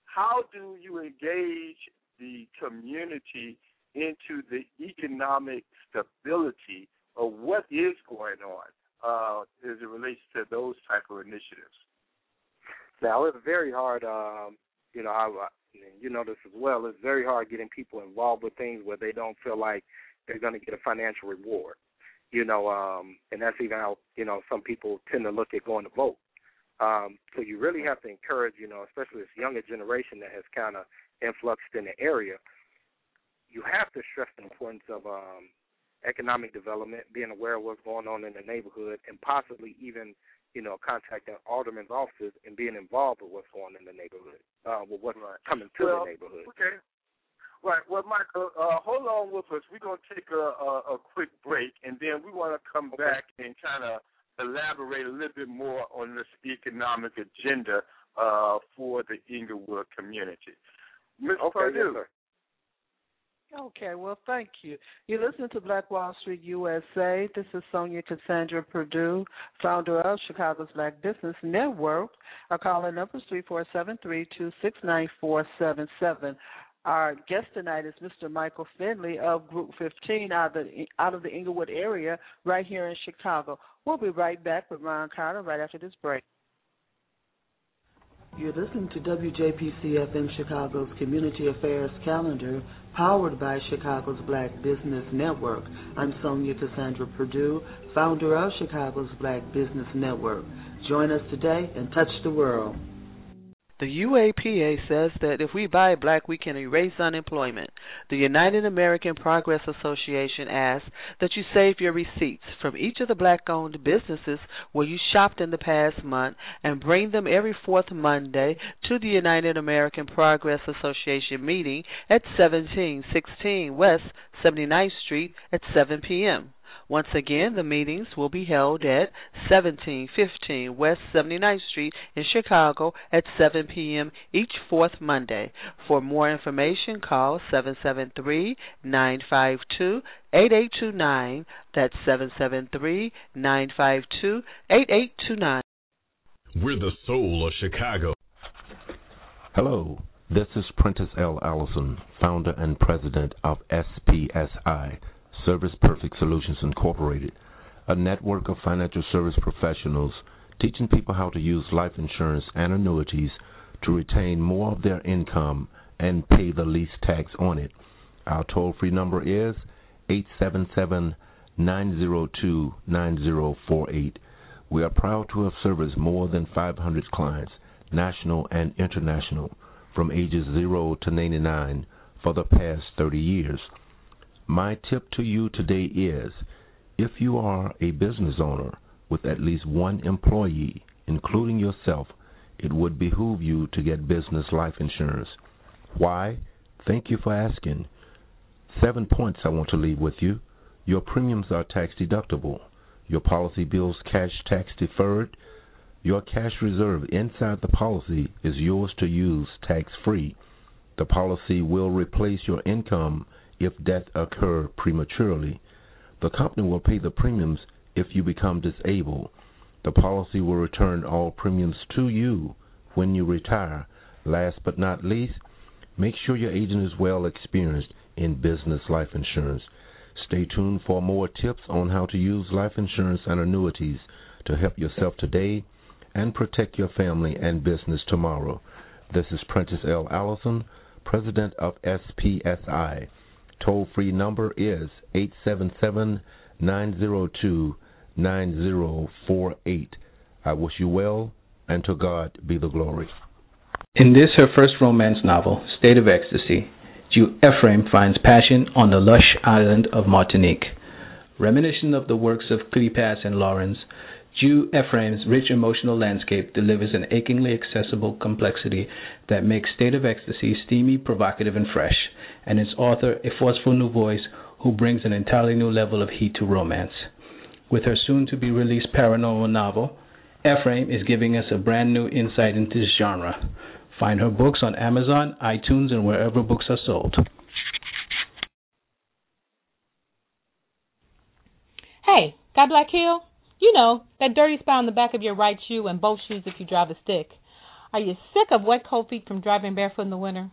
How do you engage the community into the economic stability of what is going on uh, as it relates to those type of initiatives? Now it's very hard. Um, you know, I, you know this as well. It's very hard getting people involved with things where they don't feel like they're going to get a financial reward. You know, um, and that's even how you know some people tend to look at going to vote. Um, so you really have to encourage, you know, especially this younger generation that has kind of influxed in the area. You have to stress the importance of um, economic development, being aware of what's going on in the neighborhood, and possibly even, you know, contacting alderman's offices and being involved with what's going on in the neighborhood, uh, with what's right. coming to well, the neighborhood. Okay. Right. Well, Michael, uh, hold on with us. We're going to take a, a, a quick break, and then we want to come okay. back and kind of elaborate a little bit more on this economic agenda uh, for the Englewood community. Mr. Okay, Perdue. yes, Okay, well, thank you. You're listening to Black Wall Street USA. This is Sonja Cassandra Perdue, founder of Chicago's Black Business Network. Our calling number is three four seven three two six nine four seven seven. Our guest tonight is Mr. Michael Finney of Group 15 out of the out of the Englewood area, right here in Chicago. We'll be right back with Ron Carter right after this break. You're listening to WJPC FM Chicago's Community Affairs Calendar, powered by Chicago's Black Business Network. I'm Sonja Cassandra Perdue, founder of Chicago's Black Business Network. Join us today and touch the world. The UAPA says that if we buy black, we can erase unemployment. The United American Progress Association asks that you save your receipts from each of the black owned businesses where you shopped in the past month and bring them every fourth Monday to the United American Progress Association meeting at 1716 West 79th Street at 7 p.m. Once again, the meetings will be held at 1715 West 79th Street in Chicago at 7 p.m. each fourth Monday. For more information, call 773 952 8829. That's 773 952 8829. We're the soul of Chicago. Hello, this is Prentice L. Allison, founder and president of SPSI Service Perfect Solutions Incorporated, a network of financial service professionals teaching people how to use life insurance and annuities to retain more of their income and pay the least tax on it. Our toll free number is 877 902 9048. We are proud to have serviced more than 500 clients, national and international, from ages 0 to 99 for the past 30 years. My tip to you today is if you are a business owner with at least one employee, including yourself, it would behoove you to get business life insurance. Why? Thank you for asking. Seven points I want to leave with you. Your premiums are tax deductible. Your policy bills cash tax deferred. Your cash reserve inside the policy is yours to use tax free. The policy will replace your income if death occur prematurely. The company will pay the premiums if you become disabled. The policy will return all premiums to you when you retire. Last but not least, make sure your agent is well experienced in business life insurance. Stay tuned for more tips on how to use life insurance and annuities to help yourself today and protect your family and business tomorrow. This is Prentice L. Allison, President of SPSI. Toll free number is 877 902 9048. I wish you well, and to God be the glory. In this, her first romance novel, State of Ecstasy, Jew Ephraim finds passion on the lush island of Martinique. Reminiscent of the works of Cleopas and Lawrence, Jew Ephraim's rich emotional landscape delivers an achingly accessible complexity that makes State of Ecstasy steamy, provocative, and fresh, and its author a forceful new voice who brings an entirely new level of heat to romance. With her soon to be released paranormal novel, Ephraim is giving us a brand new insight into this genre. Find her books on Amazon, iTunes, and wherever books are sold. Hey, got Black Hill? You know, that dirty spot on the back of your right shoe and both shoes if you drive a stick. Are you sick of wet cold feet from driving barefoot in the winter?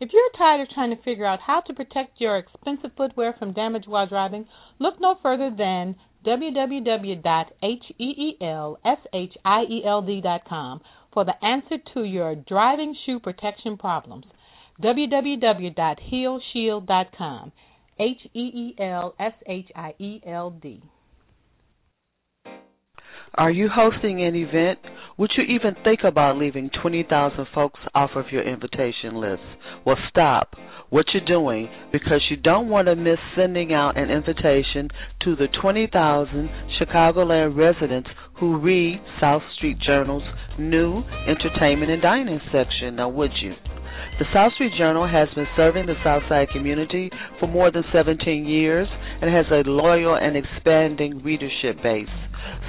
If you're tired of trying to figure out how to protect your expensive footwear from damage while driving, look no further than www.heelshield.com for the answer to your driving shoe protection problems. www.heelshield.com. H E E L S H I E L D. Are you hosting an event? Would you even think about leaving 20,000 folks off of your invitation list? Well, stop what you're doing because you don't want to miss sending out an invitation to the 20,000 Chicagoland residents who read South Street Journal's new entertainment and dining section. Now, would you? The South Street Journal has been serving the Southside community for more than 17 years and has a loyal and expanding readership base.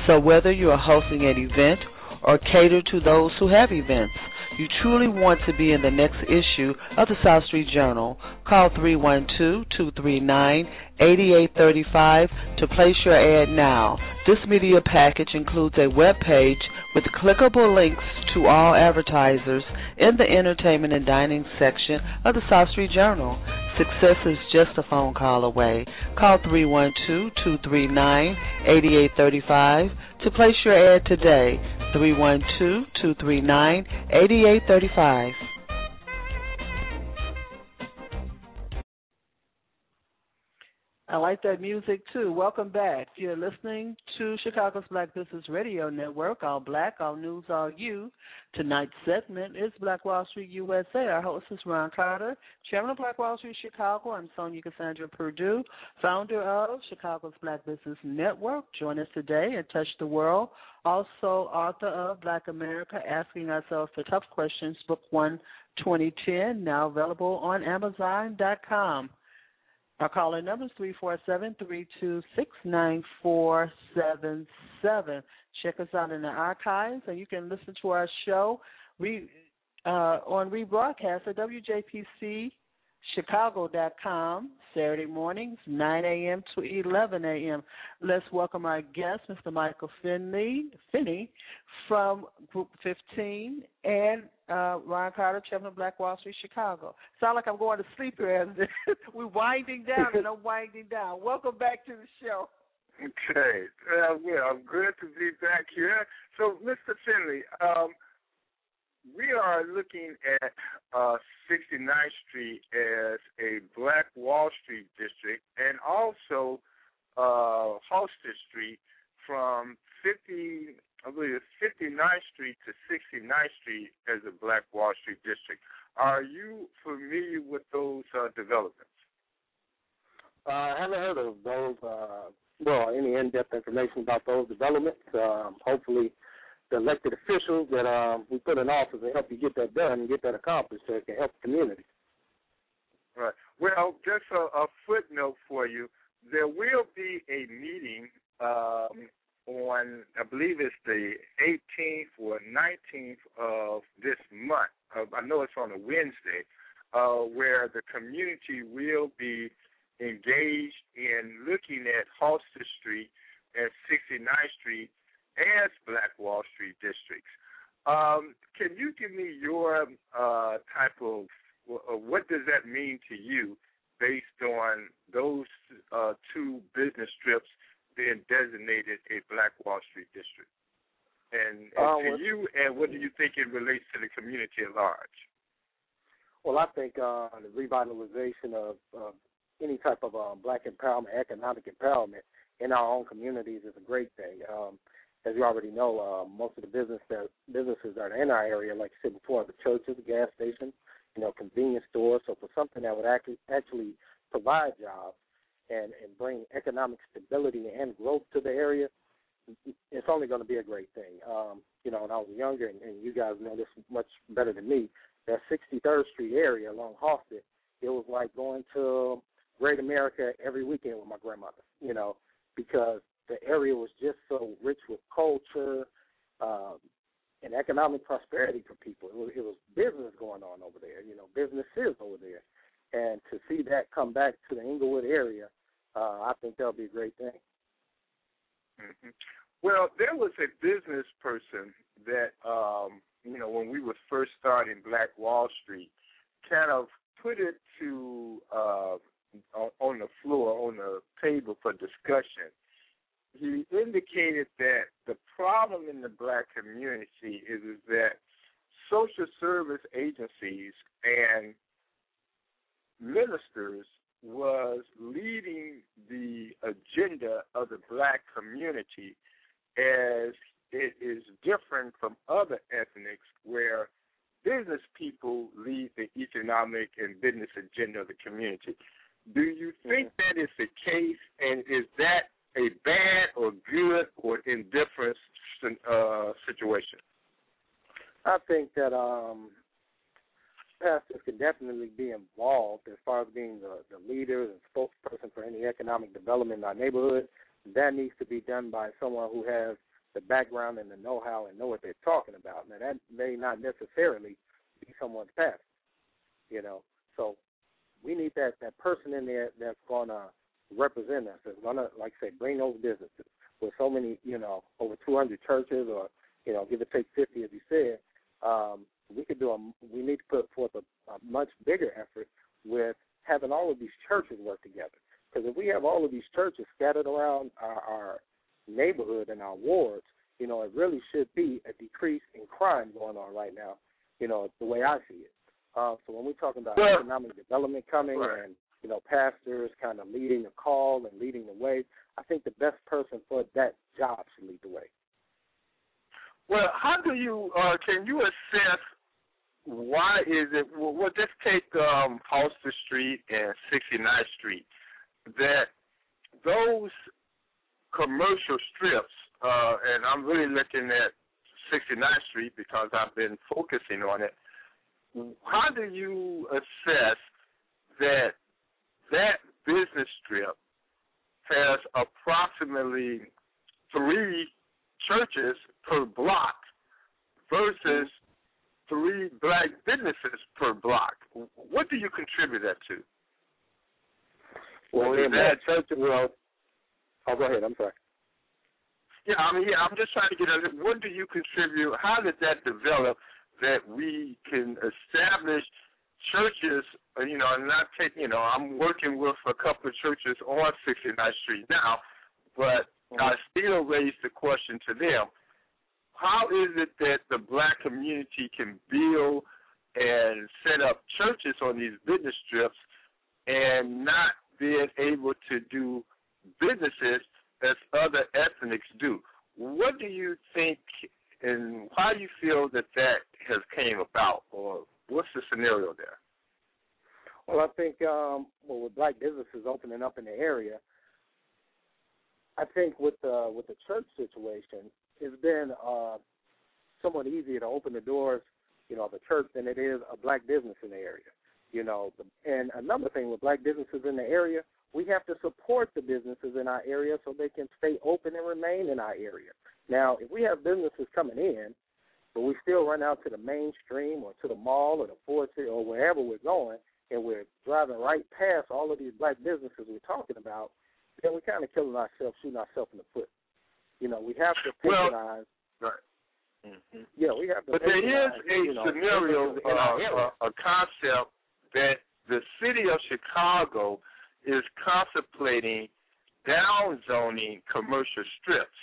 So, whether you are hosting an event or cater to those who have events, you truly want to be in the next issue of the South Street Journal, call 312-239-8835 to place your ad now. This media package includes a web page with clickable links to all advertisers in the entertainment and dining section of the South Street Journal. Success is just a phone call away. Call 312-239-8835 to place your ad today. 312-239-8835. I like that music too. Welcome back. You're listening to Chicago's Black Business Radio Network, All Black, All News, All You. Tonight's segment is Black Wall Street USA. Our host is Ron Carter, Chairman of Black Wall Street Chicago. I'm Sonja Cassandra Perdue, founder of Chicago's Black Business Network. Join us today and touch the world. Also, author of Black America, Asking Ourselves the Tough Questions, Book 1, 2010, now available on Amazon.com. Our caller number is three four seven three two six nine four seven seven. Check us out in the archives, and you can listen to our show re, uh, on rebroadcast at WJPCChicago.com Saturday mornings, 9 a.m. to 11 a.m. Let's welcome our guest, Mr. Michael Finney, Finney from Group 15, and uh, Carter, Chairman of Black Wall Street, Chicago. Sound like I'm going to sleep here. We're winding down, and I'm winding down. Welcome back to the show. Okay. Uh, well, I'm good to be back here. So, Mr. Finney, um, we are looking at uh, 69th Street as a Black Wall Street district, and also uh, Halsted Street from 50, I believe it's 59th Street to 69th Street as a Black Wall Street district. Are you familiar with those uh, developments? Uh, I haven't heard of those. Uh, well, any in-depth information about those developments. Um, hopefully, the elected officials that um, we put in office to help you get that done and get that accomplished, so it can help the community. Right. Well, just a, a footnote for you. There will be a meeting um, on, I believe it's the 18th or 19th of this month. Uh, I know it's on a Wednesday, uh, where the community will be engaged in looking at Halsted Street and 69th Street as Black Wall Street districts. Um, can you give me your uh, type of uh, what does that mean to you based on those uh, two business strips being designated a Black Wall Street district? and, and Uh, to well- you, and what do you think it relates to the community at large? Well, I think uh, the revitalization of any type of um, black empowerment, economic empowerment in our own communities is a great thing. Um, as you already know, uh, most of the business that businesses that are in our area, like I said before, the churches, the gas stations, you know, convenience stores. So for something that would actually actually provide jobs and and bring economic stability and growth to the area, it's only going to be a great thing. Um, you know, when I was younger, and, and you guys know this much better than me, that 63rd Street area along Halsted, it was like going to Great America every weekend with my grandmother. You know, because the area was just so rich with culture um, and economic prosperity for people. It was, it was business going on over there. You know, businesses over there, and to see that come back to the Englewood area, uh, I think that'll be a great thing. hmm Well, there was a business person that, um, you know, when we were first starting Black Wall Street, kind of put it to uh, on the floor, on the table for discussion. He indicated that the problem in the black community is, is that social service agencies and ministers was leading the agenda of the black community as it is different from other ethnics where business people lead the economic and business agenda of the community. Do you think mm-hmm. that is the case and is that a bad or good or indifferent uh, situation? I think that um, pastors can definitely be involved as far as being the, the leader and spokesperson for any economic development in our neighborhood. That needs to be done by someone who has the background and the know-how and know what they're talking about. Now, that may not necessarily be someone's pastor, you know. So we need that that person in there that's going to represent us, going to, like I say, bring those businesses. With so many, you know, over 200 churches, or you know, give or take 50, as you said, um, we could do a. We need to put forth a, a much bigger effort with having all of these churches work together. Because if we have all of these churches scattered around our, our neighborhood and our wards, you know, it really should be a decrease in crime going on right now. You know, the way I see it. Uh, so when we're talking about Well- economic development coming Right. and you know pastors kind of leading the call and leading the way, I think the best person for that job should lead the way. Well, how do you uh, can you assess why is it? Well, well just take um, Halsted Street and 69th Street. That those commercial strips, uh, and I'm really looking at 69th Street because I've been focusing on it. How do you assess that that business strip has approximately three churches per block versus three black businesses per block. What do you contribute that to? Well, in that- church, well, oh, go ahead. I'm sorry. Yeah, I mean, yeah, I'm just trying to get at it. What do you contribute? How did that develop that we can establish churches? You know, and not take. You know, I'm working with a couple of churches on 69th Street now, but mm-hmm. I still raise the question to them: How is it that the black community can build and set up churches on these business strips and not being able to do businesses as other ethnics do. What do you think, and why do you feel that that has came about, or what's the scenario there? Well, I think um, well with black businesses opening up in the area, I think with the with the church situation, it's been uh, somewhat easier to open the doors, you know, of a church than it is a black business in the area. You know, and another thing with black businesses in the area, we have to support the businesses in our area so they can stay open and remain in our area. Now, if we have businesses coming in, but we still run out to the mainstream or to the mall or the Ford or wherever we're going, and we're driving right past all of these black businesses we're talking about, then we're kind of killing ourselves, shooting ourselves in the foot. You know, we have to Well, patronize. Right. Mm-hmm. Yeah, we have to. But there is a you know, scenario, uh, uh, a concept that the city of Chicago is contemplating down zoning commercial strips.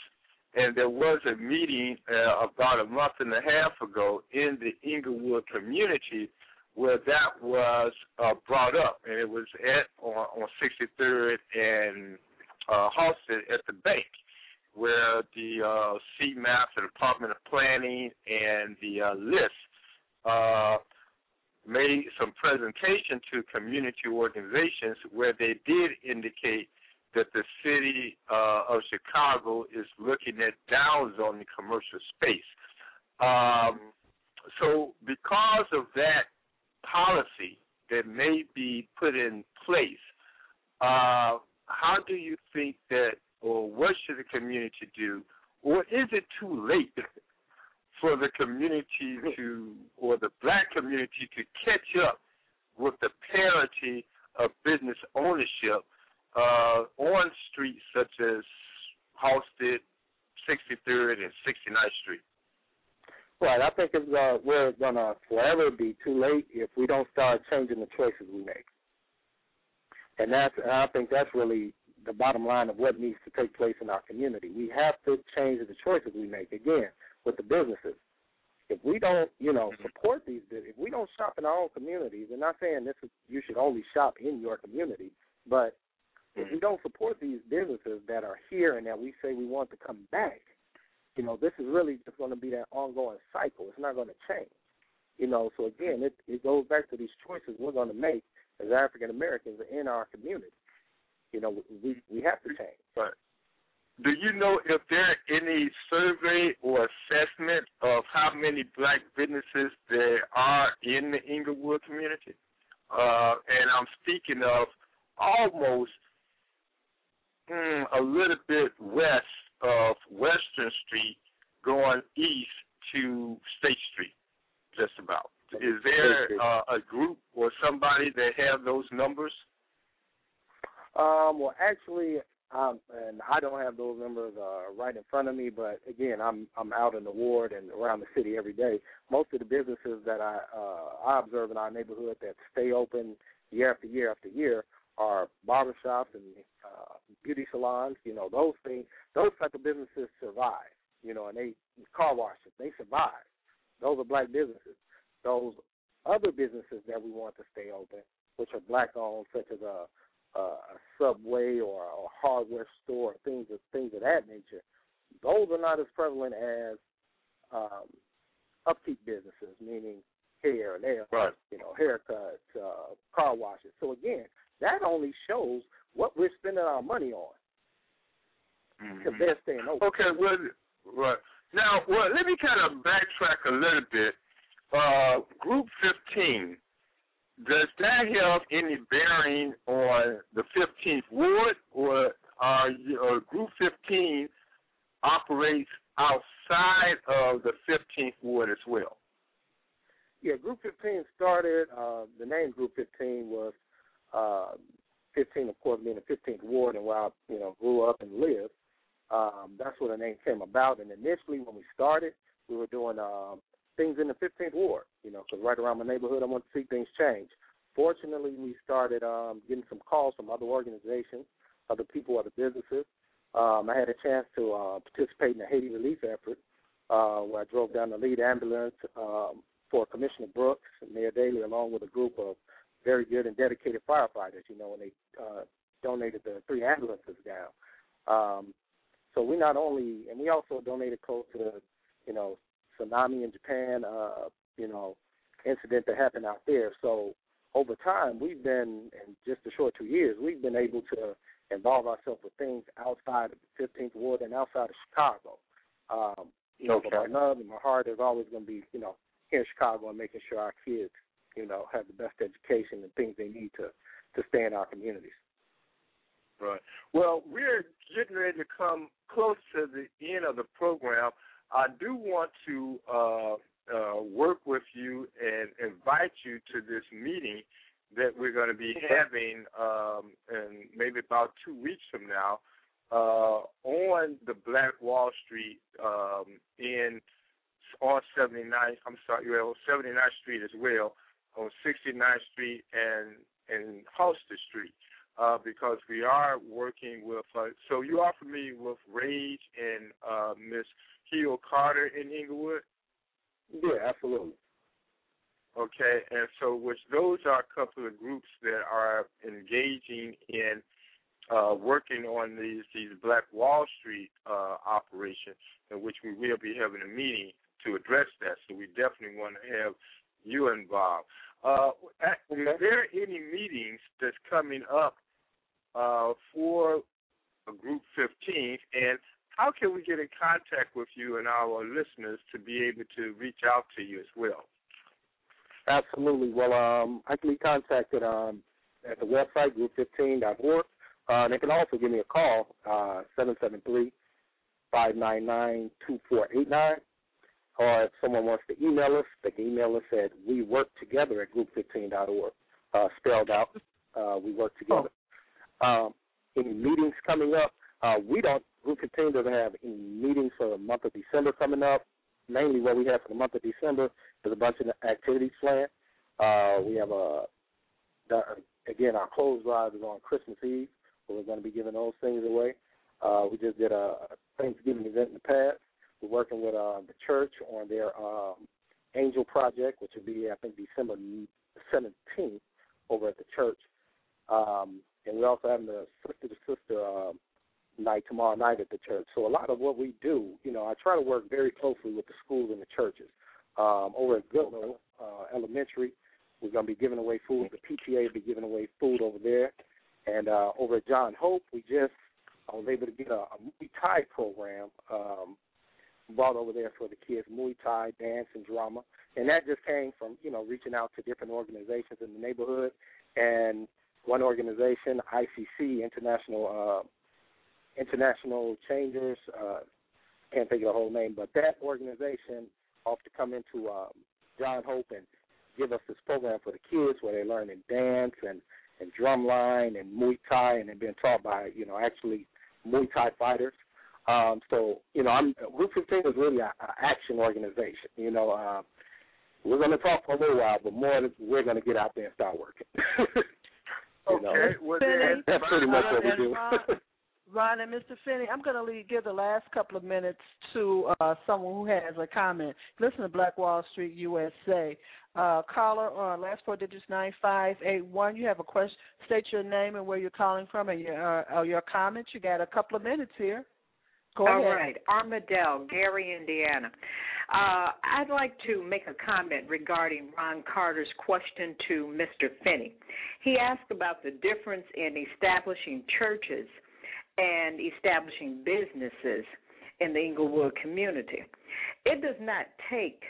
and there was a meeting uh, about a month and a half ago in the Englewood community where that was uh, brought up, and it was at on, on 63rd and uh, Halsted at the bank, where the uh, CMAP, the Department of Planning, and the uh, LISC uh, made some presentation to community organizations where they did indicate that the city uh, of Chicago is looking at downzoning commercial space. Um, so, because of that policy that may be put in place, uh, how do you think that, or what should the community do, or is it too late for the community to, or the black community to catch up with the parity of business ownership uh, on streets such as Halsted, 63rd, and 69th Street? Right. I think it's, uh, we're going to forever be too late if we don't start changing the choices we make. And that's, and I think that's really the bottom line of what needs to take place in our community. We have to change the choices we make. Again, with the businesses. If we don't, you know, support these, if we don't shop in our own communities, and not saying this is you should only shop in your community, but if we don't support these businesses that are here and that we say we want to come back, you know, this is really just going to be that ongoing cycle. It's not going to change. You know, so again, it it goes back to these choices we're going to make as African Americans in our community. You know, we we have to change. Right. Do you know if there are any survey or assessment of how many black businesses there are in the Englewood community? Uh, and I'm speaking of almost mm, a little bit west of Western Street going east to State Street, just about. Is there uh, a group or somebody that have those numbers? Um, well, actually, um, and I don't have those numbers uh, right in front of me, but again, I'm I'm out in the ward and around the city every day. Most of the businesses that I uh, I observe in our neighborhood that stay open year after year after year are barbershops and uh, beauty salons. You know, those things, those type of businesses survive. You know, and they car washes, they survive. Those are black businesses. Those other businesses that we want to stay open, which are black owned, such as a a subway or a hardware store, things of things of that nature, those are not as prevalent as um, upkeep businesses, meaning hair, and nail, right. you know, haircuts, uh, car washes. So again, that only shows what we're spending our money on. Because Mhm. they're staying open. Okay, well, right. Now, well, let me kind of backtrack a little bit. Uh, group 15, does that have any bearing on the 15th ward, or you- uh, Group 15 operates outside of the 15th ward as well? Yeah, Group 15 started. Uh, the name Group 15 was uh, 15, of course, being the 15th ward, and where I, you know, grew up and lived. Um, that's where the name came about. And initially, when we started, we were doing um, things in the 15th ward. You know, because right around my neighborhood, I want to see things change. Fortunately, we started um, getting some calls from other organizations, other people, other businesses. Um, I had a chance to uh, participate in the Haiti relief effort, uh, where I drove down the lead ambulance um, for Commissioner Brooks and Mayor Daley, along with a group of very good and dedicated firefighters. You know, when they uh, donated the three ambulances down. Um, so we not only, and we also donated close to the, you know, tsunami in Japan, uh, you know, incident that happened out there. So over time, we've been, in just a short two years, we've been able to involve ourselves with things outside of the 15th Ward and outside of Chicago. Um, you know, but my love and my heart is always going to be, you know, here in Chicago and making sure our kids, you know, have the best education and things they need to to stay in our communities. Right. Well, we're getting ready to come close to the end of the program. I do want to uh, uh, work with you and invite you to this meeting that we're going to be having um, in maybe about two weeks from now uh, on the Black Wall Street um, in on 79th. I'm sorry, well, 79th Street as well, on 69th Street and and Halsted Street. uh, because we are working with. Uh, so you are familiar with Rage and uh, Miss Hill Carter in Englewood? Yeah, absolutely. Okay, and so which those are a couple of groups that are engaging in uh, working on these these Black Wall Street uh, operations, in which we will be having a meeting to address that. So we definitely want to have you involved. Uh, are there any meetings that's coming up uh, for Group 15, and how can we get in contact with you and our listeners to be able to reach out to you as well? Absolutely. Well, um, I can be contacted um, at the website, group15.org. Uh, and they can also give me a call, uh, 773 599 2489. Or if someone wants to email us, they can email us at we work together at group15.org, uh, spelled out. Uh, we work together. Um, any meetings coming up? Uh, we don't, Group 15 doesn't have any meetings for the month of December coming up. Mainly what we have for the month of December is a bunch of activities planned. Uh, we have a, the, again, our clothes drive is on Christmas Eve, where we're going to be giving those things away. Uh, we just did a Thanksgiving event in the past. We're working with uh, the church on their um, Angel Project, which will be, I think, December 17th over at the church. Um, and we're also having the sister to sister uh, night tomorrow night at the church. So a lot of what we do, you know, I try to work very closely with the schools and the churches. Um, over at Goodlow uh, Elementary, we're going to be giving away food. The PTA will be giving away food over there. And uh, over at John Hope, we just I was able to get a, a Muay Thai program um, brought over there for the kids, Muay Thai, dance, and drama. And that just came from, you know, reaching out to different organizations in the neighborhood. And one organization, ICC, International uh, International Changers, uh, can't think of the whole name, but that organization off to come into um, John Hope and give us this program for the kids where they're learning dance and and drumline and Muay Thai and they're being taught by you know actually Muay Thai fighters. Um, so you know, I'm Group 15 is really an action organization. You know, uh, we're going to talk for a little while, but more than we're going to get out there and start working. you know, okay, well, then, that's pretty much what we do. Ron and Mr. Finney, I'm going to give the last couple of minutes to uh, someone who has a comment. Listen to Black Wall Street USA. Uh, caller on last four digits nine five eight one. You have a question. State your name and where you're calling from and your uh, your comments. You got a couple of minutes here. Go All ahead. right, Armadale, Gary, Indiana. Uh, I'd like to make a comment regarding Ron Carter's question to Mr. Finney. He asked about the difference in establishing churches and establishing businesses in the Englewood community. It does not take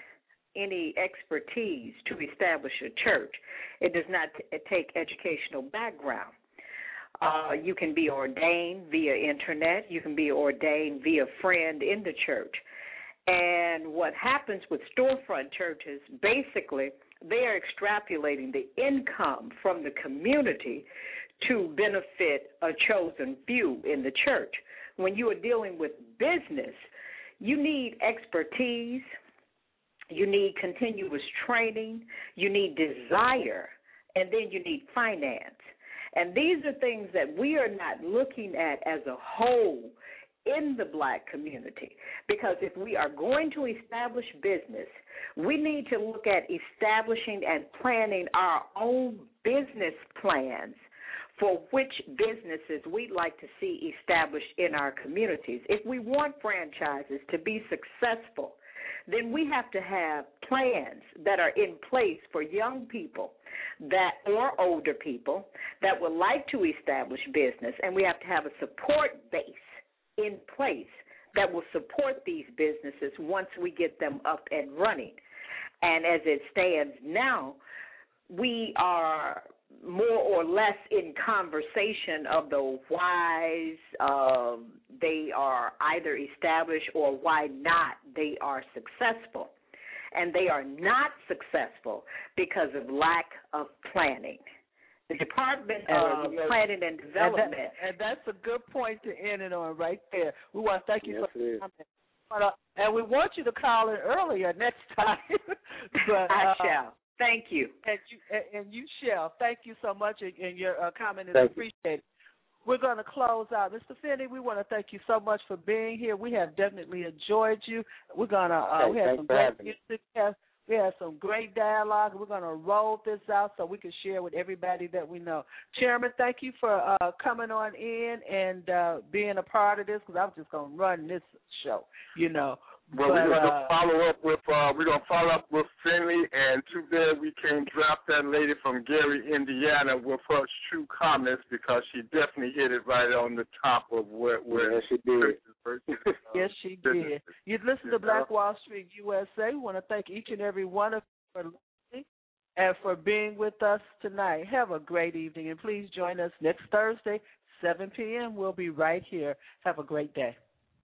any expertise to establish a church. It does not t- take educational background. Uh, you can be ordained via internet. You can be ordained via friend in the church. And what happens with storefront churches, basically, they are extrapolating the income from the community to benefit a chosen few in the church. When you are dealing with business, you need expertise, you need continuous training, you need desire, and then you need finance. And these are things that we are not looking at as a whole in the black community. Because if we are going to establish business, we need to look at establishing and planning our own business plans for which businesses we'd like to see established in our communities. If we want franchises to be successful, then we have to have plans that are in place for young people that or older people that would like to establish business and we have to have a support base in place that will support these businesses once we get them up and running. And as it stands now, we are more or less in conversation of the whys um, they are either established or why not they are successful. And they are not successful because of lack of planning. The Department of Planning and Development. And, that, and that's a good point to end it on right there. We want to thank you yes, for the comment. But, uh, and we want you to call in earlier next time. but, I uh, shall. Thank you. And you and, you shall. Thank you so much, and, your uh, comment is Thank you. appreciated. We're going to close out. Mr. Finney, we want to thank you so much for being here. We have definitely enjoyed you. We're going to, uh, Hey, we have some great music. We have some great dialogue. We're going to roll this out so we can share with everybody that we know. Chairman, thank you for uh, coming on in and uh, being a part of this because I'm just going to run this show, you know. Well, But, we're gonna uh, follow up with uh, we're gonna follow up with Finney, and too bad we can't drop that lady from Gary, Indiana, with her true comments because she definitely hit it right on the top of where where Yeah, she did. versus, uh, Yes, she did. You'd listen to Black Wall Street USA. We want to thank each and every one of you for listening and for being with us tonight. Have a great evening, and please join us next Thursday, 7 p.m. We'll be right here. Have a great day.